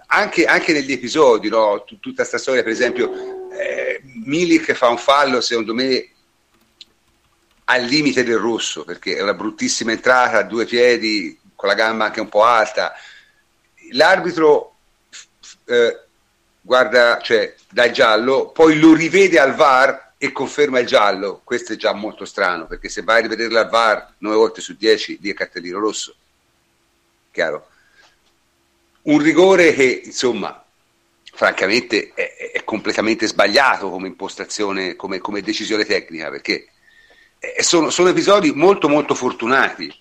anche, anche, negli episodi, no? Tutta questa storia, per esempio, eh, Milik fa un fallo, secondo me, al limite del rosso, perché è una bruttissima entrata a due piedi, con la gamba anche un po' alta. L'arbitro eh, guarda, cioè, dà il giallo, poi lo rivede al VAR e conferma il giallo. Questo è già molto strano, perché se vai a rivederlo al VAR 9 volte su 10, lì è cartellino rosso. Chiaro? Un rigore che, insomma, francamente è, è completamente sbagliato come impostazione, come, come decisione tecnica, perché sono, sono, episodi molto molto fortunati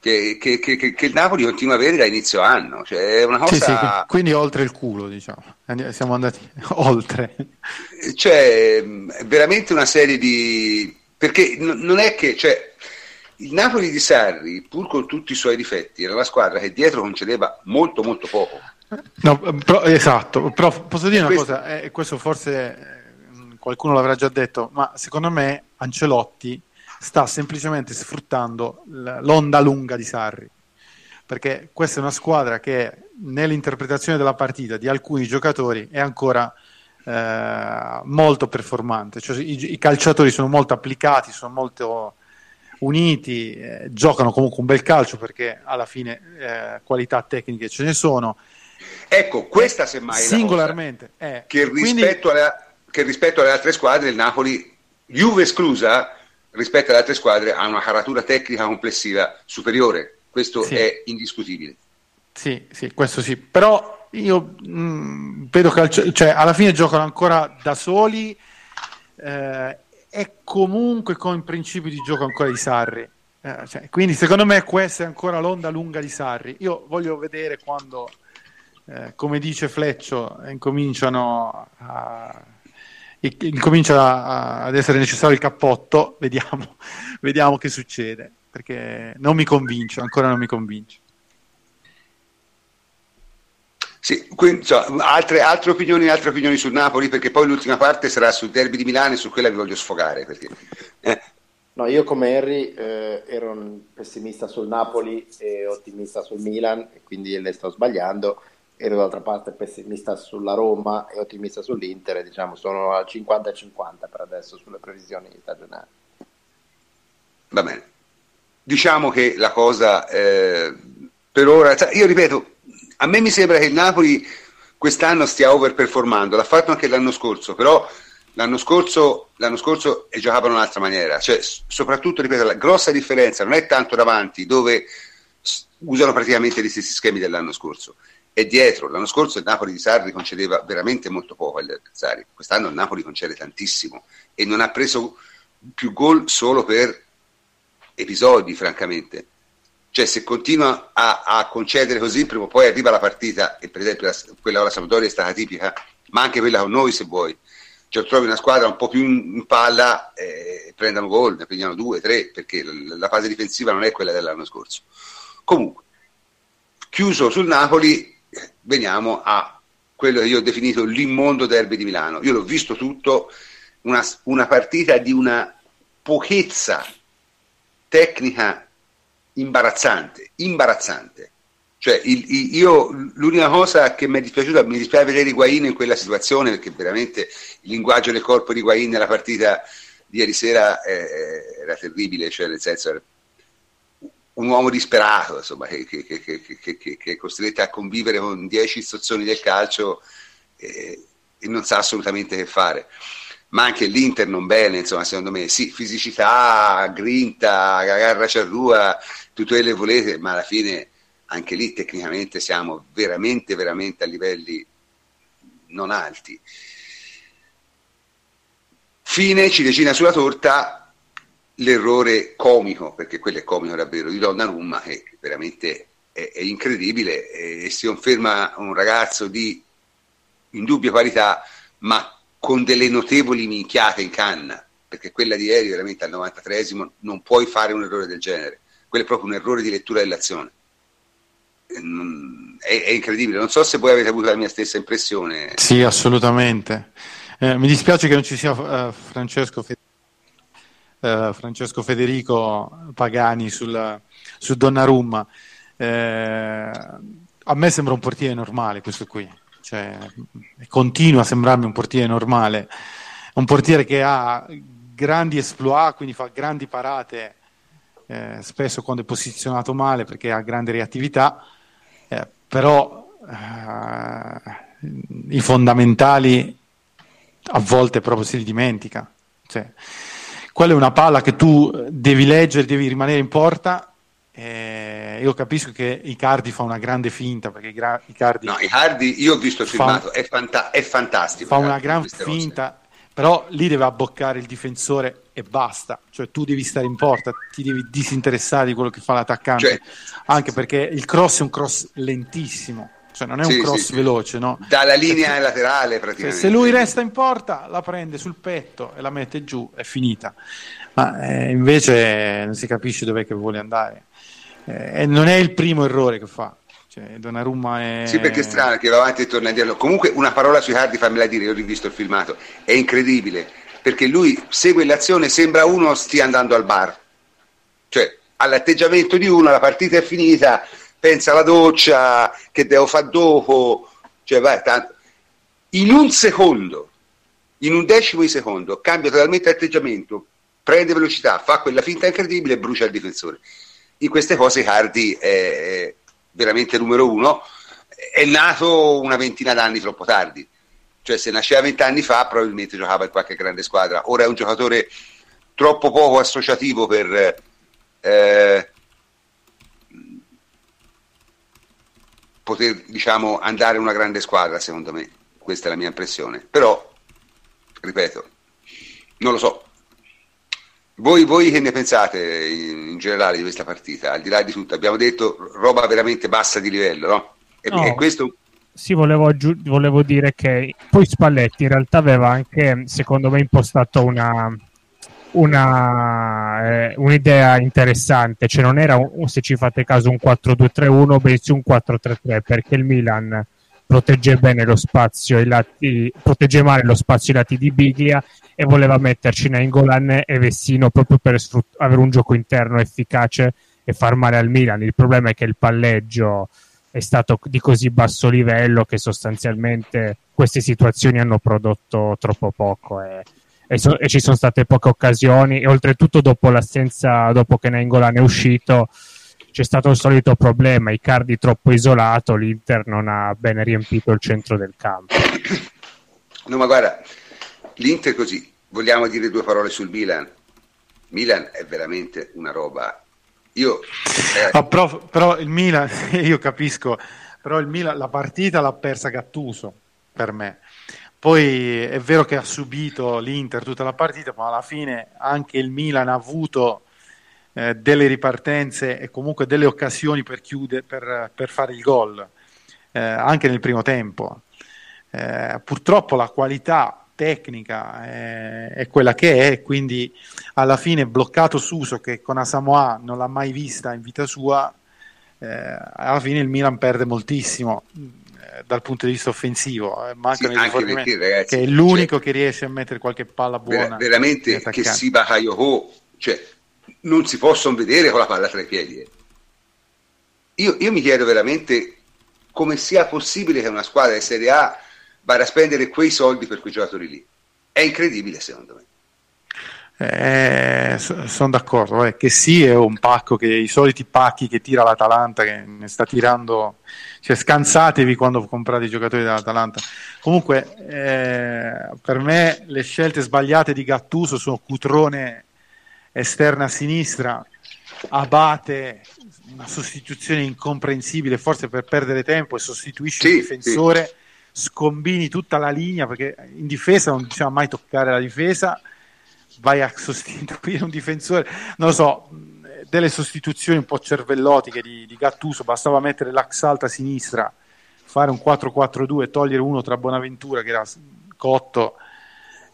che, che, che, che, il Napoli continua a avere da inizio anno. Cioè, è una cosa... Sì, sì, quindi oltre il culo, diciamo. Siamo andati oltre. Cioè, è veramente una serie di... Perché n- non è che... Cioè, il Napoli di Sarri, pur con tutti i suoi difetti, era una squadra che dietro concedeva molto molto poco. No, però, esatto, però posso dire una questo... cosa, eh, questo forse eh, qualcuno l'avrà già detto, ma secondo me Ancelotti sta semplicemente sfruttando l'onda lunga di Sarri. Perché questa è una squadra che nell'interpretazione della partita di alcuni giocatori è ancora eh, molto performante. Cioè, i, i, calciatori sono molto applicati, sono molto uniti, eh, giocano comunque un bel calcio perché alla fine eh, qualità tecniche ce ne sono. Ecco, questa semmai singolarmente è che rispetto, quindi... alla, che rispetto alle altre squadre il Napoli, Juve esclusa, rispetto alle altre squadre ha una caratura tecnica complessiva superiore, questo sì. è indiscutibile. Sì, sì, questo sì, però io mh, mm, vedo che cioè, alla fine giocano ancora da soli eh, e comunque con principi di gioco ancora di Sarri. Eh, cioè, quindi secondo me questa è ancora l'onda lunga di Sarri. Io voglio vedere quando, eh, come dice Fleccio, incominciano a incomincia ad essere necessario il cappotto, vediamo, vediamo che succede, perché non mi convince, ancora non mi convince. Sì, quindi, cioè, altre, altre, opinioni, altre opinioni sul Napoli, perché poi l'ultima parte sarà sul derby di Milano e su quella vi voglio sfogare. Perché, eh. No, io come Henry eh, ero un pessimista sul Napoli e ottimista sul Milan, e quindi le sto sbagliando ero d'altra parte pessimista sulla Roma e ottimista sull'Inter, diciamo sono al 50-50 per adesso sulle previsioni stagionali. Va bene. Diciamo che la cosa eh, per ora, cioè, io ripeto, a me mi sembra che il Napoli quest'anno stia overperformando, l'ha fatto anche l'anno scorso, però l'anno scorso, l'anno scorso giocavano in un'altra maniera, cioè soprattutto, ripeto, la grossa differenza non è tanto davanti dove usano praticamente gli stessi schemi dell'anno scorso, è dietro. L'anno scorso il Napoli di Sarri concedeva veramente molto poco agli avversari, quest'anno il Napoli concede tantissimo e non ha preso più gol solo per episodi, francamente. Cioè, se continua a, a, concedere così, prima o poi arriva la partita, e per esempio la, quella con la Sampdoria è stata tipica, ma anche quella con noi, se vuoi. Cioè, trovi una squadra un po' più in, in palla, eh, prendono gol, ne prendono due, tre, perché la, la fase difensiva non è quella dell'anno scorso. Comunque, chiuso sul Napoli, veniamo a quello che io ho definito l'immondo derby di Milano. Io l'ho visto tutto, una, una partita di una pochezza tecnica imbarazzante, imbarazzante. Cioè, il, il, io l'unica cosa che mi è dispiaciuta, mi dispiace vedere Higuain in quella situazione, perché veramente il linguaggio del corpo di Higuain nella partita di ieri sera eh, era terribile, cioè nel senso un uomo disperato, insomma, che, che, che, che, è costretto a convivere con dieci istruzioni del calcio e, e, non sa assolutamente che fare. Ma anche l'Inter non bene, insomma, secondo me, sì, fisicità, grinta, garra cerrua, tutto quello che volete, ma alla fine anche lì tecnicamente siamo veramente, veramente a livelli non alti. Fine, ciliegina sulla torta, l'errore comico, perché quello è comico davvero, di Donnarumma, che veramente è, è incredibile e si conferma un ragazzo di indubbia qualità, ma con delle notevoli minchiate in canna, perché quella di ieri veramente al 93esimo non puoi fare un errore del genere, quello è proprio un errore di lettura dell'azione. È, è, incredibile, non so se voi avete avuto la mia stessa impressione. Sì, assolutamente. Eh, mi dispiace che non ci sia uh, Francesco, Fe- uh, Francesco, Federico Pagani sul, su Donnarumma. Eh, a me sembra un portiere normale questo qui, cioè, continua a sembrarmi un portiere normale, un portiere che ha grandi esploit, quindi fa grandi parate, eh, spesso quando è posizionato male perché ha grande reattività, eh, però eh, i fondamentali a volte proprio si li dimentica. Cioè, quella è una palla che tu devi leggere, devi rimanere in porta. Eh, io capisco che Icardi fa una grande finta perché Icardi. No, Icardi, io ho visto il filmato, è, fanta- è fantastico. Fa una gran finta, cose. però lì deve abboccare il difensore e basta. Cioè, tu devi stare in porta, ti devi disinteressare di quello che fa l'attaccante, cioè, anche perché il cross è un cross lentissimo cioè non è un cross sì, veloce, no? Dalla linea Perché, laterale praticamente. Se lui resta in porta, la prende sul petto e la mette giù, è finita. Ma eh, invece non si capisce dov'è che vuole andare. Eh, non è il primo errore che fa. Cioè, Donnarumma è... Sì, perché è strano che va avanti e torna indietro. Comunque una parola sui Hardy, fammela dire, io ho rivisto il filmato, è incredibile, perché lui segue l'azione, sembra uno stia andando al bar. Cioè, all'atteggiamento di uno, la partita è finita, pensa alla doccia, che devo fare dopo, cioè vai, tanto. In un secondo, in un decimo di secondo, cambia totalmente atteggiamento, prende velocità, fa quella finta incredibile e brucia il difensore. In queste cose Cardi è veramente numero uno, è nato una ventina d'anni troppo tardi. Cioè se nasceva vent'anni fa probabilmente giocava in qualche grande squadra. Ora è un giocatore troppo poco associativo per... Eh, poter diciamo, andare una grande squadra, secondo me. Questa è la mia impressione. Però, ripeto, non lo so. Voi, voi che ne pensate in, in, generale di questa partita? Al di là di tutto, abbiamo detto roba veramente bassa di livello, no? E, no. e questo sì, volevo, aggi- volevo, dire che poi Spalletti in realtà aveva anche, secondo me, impostato una, una, eh, un'idea interessante, cioè non era un, se ci fate caso un 4-2-3-1, bensì un 4-3-3, perché il Milan protegge bene lo spazio, i lati, protegge male lo spazio ai lati di Biglia e voleva metterci Nainggolan e Vessino proprio per sfrutt- avere un gioco interno efficace e far male al Milan. Il problema è che il palleggio è stato di così basso livello che sostanzialmente queste situazioni hanno prodotto troppo poco e e, so, e, ci sono state poche occasioni e oltretutto dopo l'assenza, dopo che Nengolan è uscito c'è stato il solito problema, Icardi troppo isolato, l'Inter non ha bene riempito il centro del campo. No ma guarda, l'Inter così, vogliamo dire due parole sul Milan? Milan è veramente una roba. Io, eh... oh, però, però il Milan, io capisco, però il Milan la partita l'ha persa Gattuso per me poi è vero che ha subito l'Inter tutta la partita, ma alla fine anche il Milan ha avuto eh, delle ripartenze e comunque delle occasioni per, chiudere, per, per fare il gol, eh, anche nel primo tempo. Eh, purtroppo la qualità tecnica è, è, quella che è, quindi alla fine bloccato Suso che con Asamoah non l'ha mai vista in vita sua, eh, alla fine il Milan perde moltissimo dal punto di vista offensivo, eh, mancano sì, i rifornimenti, ragazzi, che è l'unico cioè, che riesce a mettere qualche palla buona. Ver- veramente che si Bakayoko, cioè non si possono vedere con la palla tra i piedi. Eh. Io, io mi chiedo veramente come sia possibile che una squadra di Serie A vada a spendere quei soldi per quei giocatori lì. È incredibile secondo me. Eh, sono d'accordo, eh, che sì è un pacco che i soliti pacchi che tira l'Atalanta che ne sta tirando cioè scansatevi quando comprate i giocatori dell'Atalanta comunque eh, per me le scelte sbagliate di Gattuso sono Cutrone esterna a sinistra Abate una sostituzione incomprensibile forse per perdere tempo e sostituisci sì, il difensore sì. scombini tutta la linea perché in difesa non bisogna mai toccare la difesa vai a sostituire un difensore, non lo so, delle sostituzioni un po' cervellotiche di, di Gattuso, bastava mettere l'ax alta sinistra, fare un 4-4-2, togliere uno tra Bonaventura che era cotto,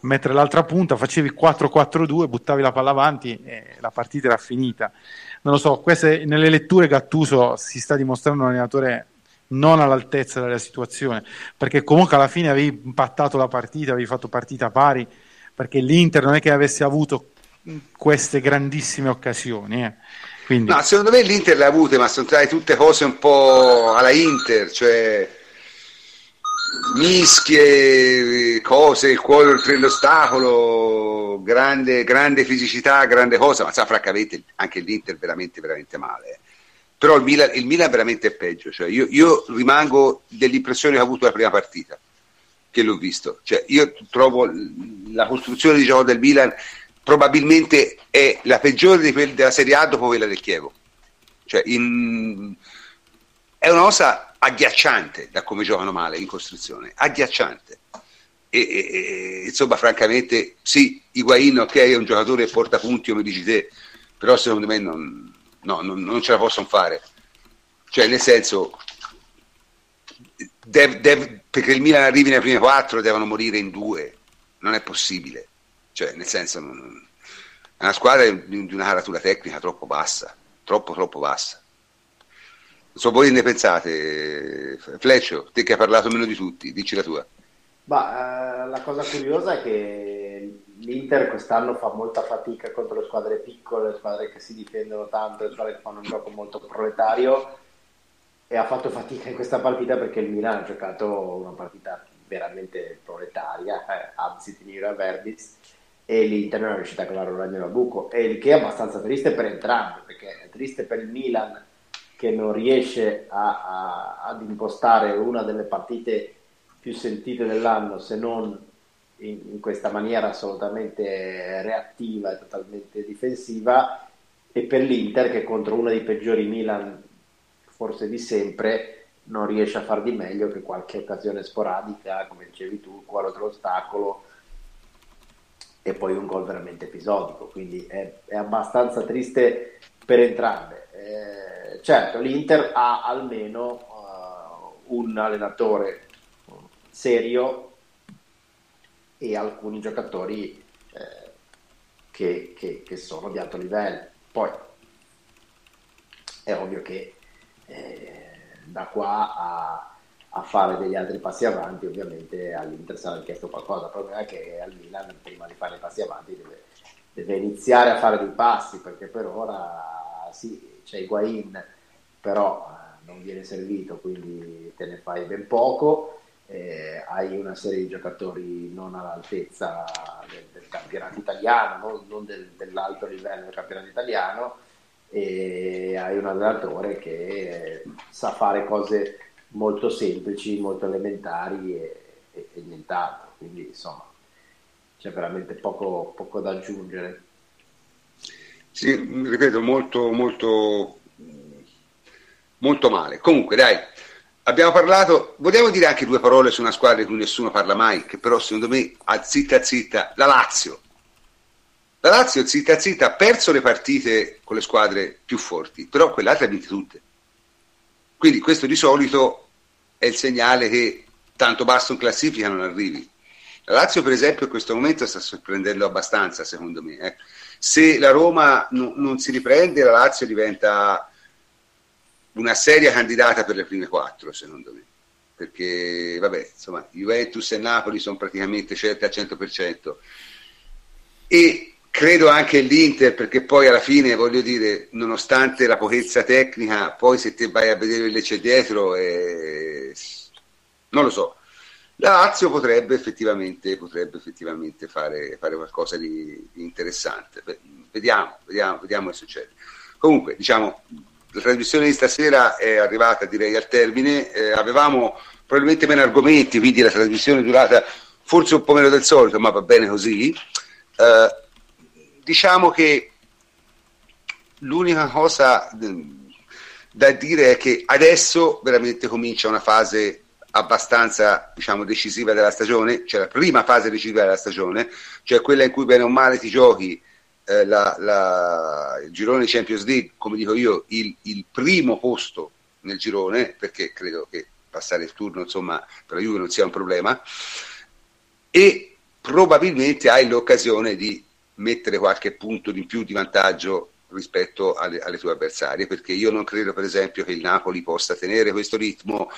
mettere l'altra punta, facevi 4-4-2, buttavi la palla avanti e la partita era finita. Non lo so, queste, nelle letture Gattuso si sta dimostrando un allenatore non all'altezza della situazione, perché comunque alla fine avevi impattato la partita, avevi fatto partita pari, perché l'Inter non è che avesse avuto queste grandissime occasioni. Eh. Quindi... No, secondo me l'Inter le ha avute, ma sono state tutte cose un po' alla Inter, cioè mischie, cose, il cuore oltre l'ostacolo, grande, grande fisicità, grande cosa, ma sa francamente anche l'Inter veramente, veramente male. Eh. Però il Milan, il Milan veramente è peggio, cioè io, io, rimango dell'impressione che ho avuto la prima partita, che l'ho visto. Cioè, io trovo la costruzione di gioco del Milan probabilmente è la peggiore di quelle della Serie A dopo quella del Chievo. Cioè, in... è una cosa agghiacciante da come giocano male in costruzione, agghiacciante. E, e, e, insomma, francamente, sì, Higuain ok, è un giocatore che porta punti, come dici te, però secondo me non, no, non, non ce la possono fare. Cioè, nel senso, dev, dev, perché il Milan arrivi nei primi quattro, devono morire in due, non è possibile. Cioè, nel senso, non, è una squadra di, una caratura tecnica troppo bassa, troppo, troppo bassa. Non so voi ne pensate, Fleccio, te che hai parlato meno di tutti, dici la tua. Ma, uh, la cosa curiosa è che l'Inter quest'anno fa molta fatica contro le squadre piccole, le squadre che si difendono tanto, le squadre che fanno un gioco molto proletario e ha fatto fatica in questa partita perché il Milan ha giocato una partita veramente proletaria, eh, Absit, Nira, Verdis e l'Inter non è riuscita a cavare un ragno da buco e il che è abbastanza triste per entrambi perché è triste per il Milan che non riesce a, a, ad impostare una delle partite più sentite dell'anno se non in, in, questa maniera assolutamente reattiva e totalmente difensiva e per l'Inter che contro uno dei peggiori Milan forse di sempre non riesce a far di meglio che qualche occasione sporadica come dicevi tu, quale altro ostacolo e poi un gol veramente episodico quindi è, è abbastanza triste per entrambe eh, certo l'Inter ha almeno uh, un allenatore serio e alcuni giocatori eh, che, che, che, sono di alto livello. Poi è ovvio che eh, da qua a, a, fare degli altri passi avanti, ovviamente all'Inter sarà chiesto qualcosa. Il problema è che al Milan, prima di fare i passi avanti, deve, deve iniziare a fare dei passi perché per ora sì, c'è Higuain, però eh, non viene servito, quindi te ne fai ben poco eh, hai una serie di giocatori non all'altezza del, del campionato italiano, non, non del, dell'alto livello del campionato italiano, e hai un allenatore che sa fare cose molto semplici, molto elementari e, e, e nient'altro. Quindi insomma c'è veramente poco, poco da aggiungere. Sì, ripeto, molto, molto, molto male. Comunque, dai, Abbiamo parlato, vogliamo dire anche due parole su una squadra di cui nessuno parla mai, che però secondo me a zitta zitta, la Lazio. La Lazio zitta zitta ha perso le partite con le squadre più forti, però quelle altre ha vinte tutte. Quindi questo di solito è il segnale che tanto basso in classifica non arrivi. La Lazio per esempio in questo momento sta sorprendendo abbastanza secondo me. Eh. Se la Roma no, non si riprende la Lazio diventa una seria candidata per le prime quattro, secondo me. Perché, vabbè, insomma, Juventus e Napoli sono praticamente certe al 100%. E credo anche l'Inter, perché poi alla fine, voglio dire, nonostante la pochezza tecnica, poi se te vai a vedere le c'è dietro, eh, non lo so. La Lazio potrebbe effettivamente, potrebbe effettivamente fare, fare, qualcosa di, di interessante. Vediamo, vediamo, vediamo che succede. Comunque, diciamo, la trasmissione di stasera è arrivata direi al termine, eh, avevamo probabilmente meno argomenti, quindi la trasmissione è durata forse un po' meno del solito, ma va bene così. Eh, diciamo che l'unica cosa da dire è che adesso veramente comincia una fase abbastanza diciamo, decisiva della stagione, cioè la prima fase decisiva della stagione, cioè quella in cui bene o male ti giochi eh, la, la, il girone Champions League, come dico io, il, il, primo posto nel girone, perché credo che passare il turno insomma, per la Juve non sia un problema, e probabilmente hai l'occasione di mettere qualche punto in più di vantaggio rispetto alle, alle tue avversarie, perché io non credo per esempio che il Napoli possa tenere questo ritmo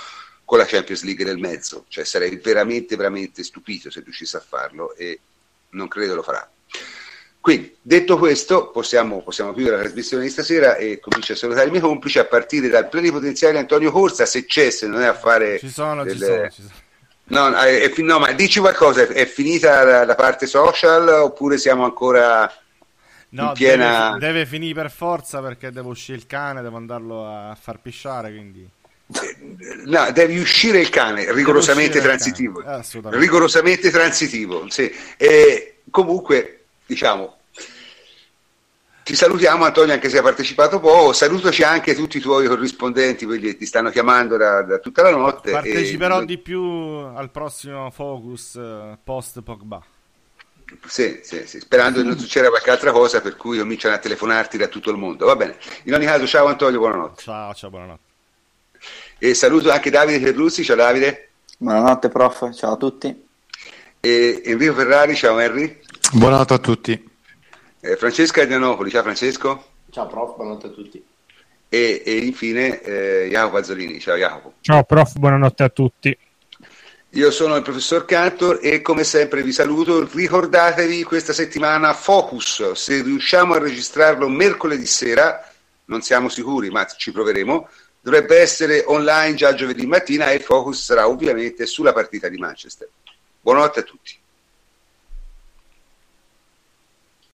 con la Champions League nel mezzo, cioè sarei veramente veramente stupito se riuscisse a farlo e non credo lo farà. Quindi, detto questo, possiamo, possiamo chiudere la trasmissione di stasera e comincio a salutare i miei complici a partire dal plenipotenziale Antonio Corsa, se c'è, se non è a fare... Ci sono, delle... ci sono, ci sono. No, è, è, no, ma dici qualcosa, è, è finita la, la, parte social oppure siamo ancora no, in piena... Deve, deve finire per forza perché devo uscire il cane, devo andarlo a far pisciare, quindi... No, devi uscire il cane, rigorosamente transitivo. Cane. rigorosamente transitivo, sì. E comunque diciamo, ti salutiamo Antonio anche se hai partecipato poco, salutaci anche tutti i tuoi corrispondenti, quelli che ti stanno chiamando da, da tutta la notte. Parteciperò e... di più al prossimo Focus uh, post Pogba. Sì, sì, sì, sperando che non succeda qualche altra cosa per cui cominciano a telefonarti da tutto il mondo. Va bene, in ogni caso ciao Antonio, buonanotte. Ciao, ciao, buonanotte. E saluto anche Davide Perruzzi, ciao Davide. Buonanotte prof, ciao a tutti. E Enrico Ferrari, ciao Henry. Buonanotte a tutti. Eh, Francesca Adrianopoli, ciao Francesco. Ciao prof, buonanotte a tutti. E, e infine eh, Jacopo Pazzolini, ciao Jacopo. Ciao prof, buonanotte a tutti. Io sono il professor Cantor e come sempre vi saluto. Ricordatevi questa settimana Focus, se riusciamo a registrarlo mercoledì sera, non siamo sicuri ma ci proveremo, dovrebbe essere online già giovedì mattina e Focus sarà ovviamente sulla partita di Manchester. Buonanotte a tutti.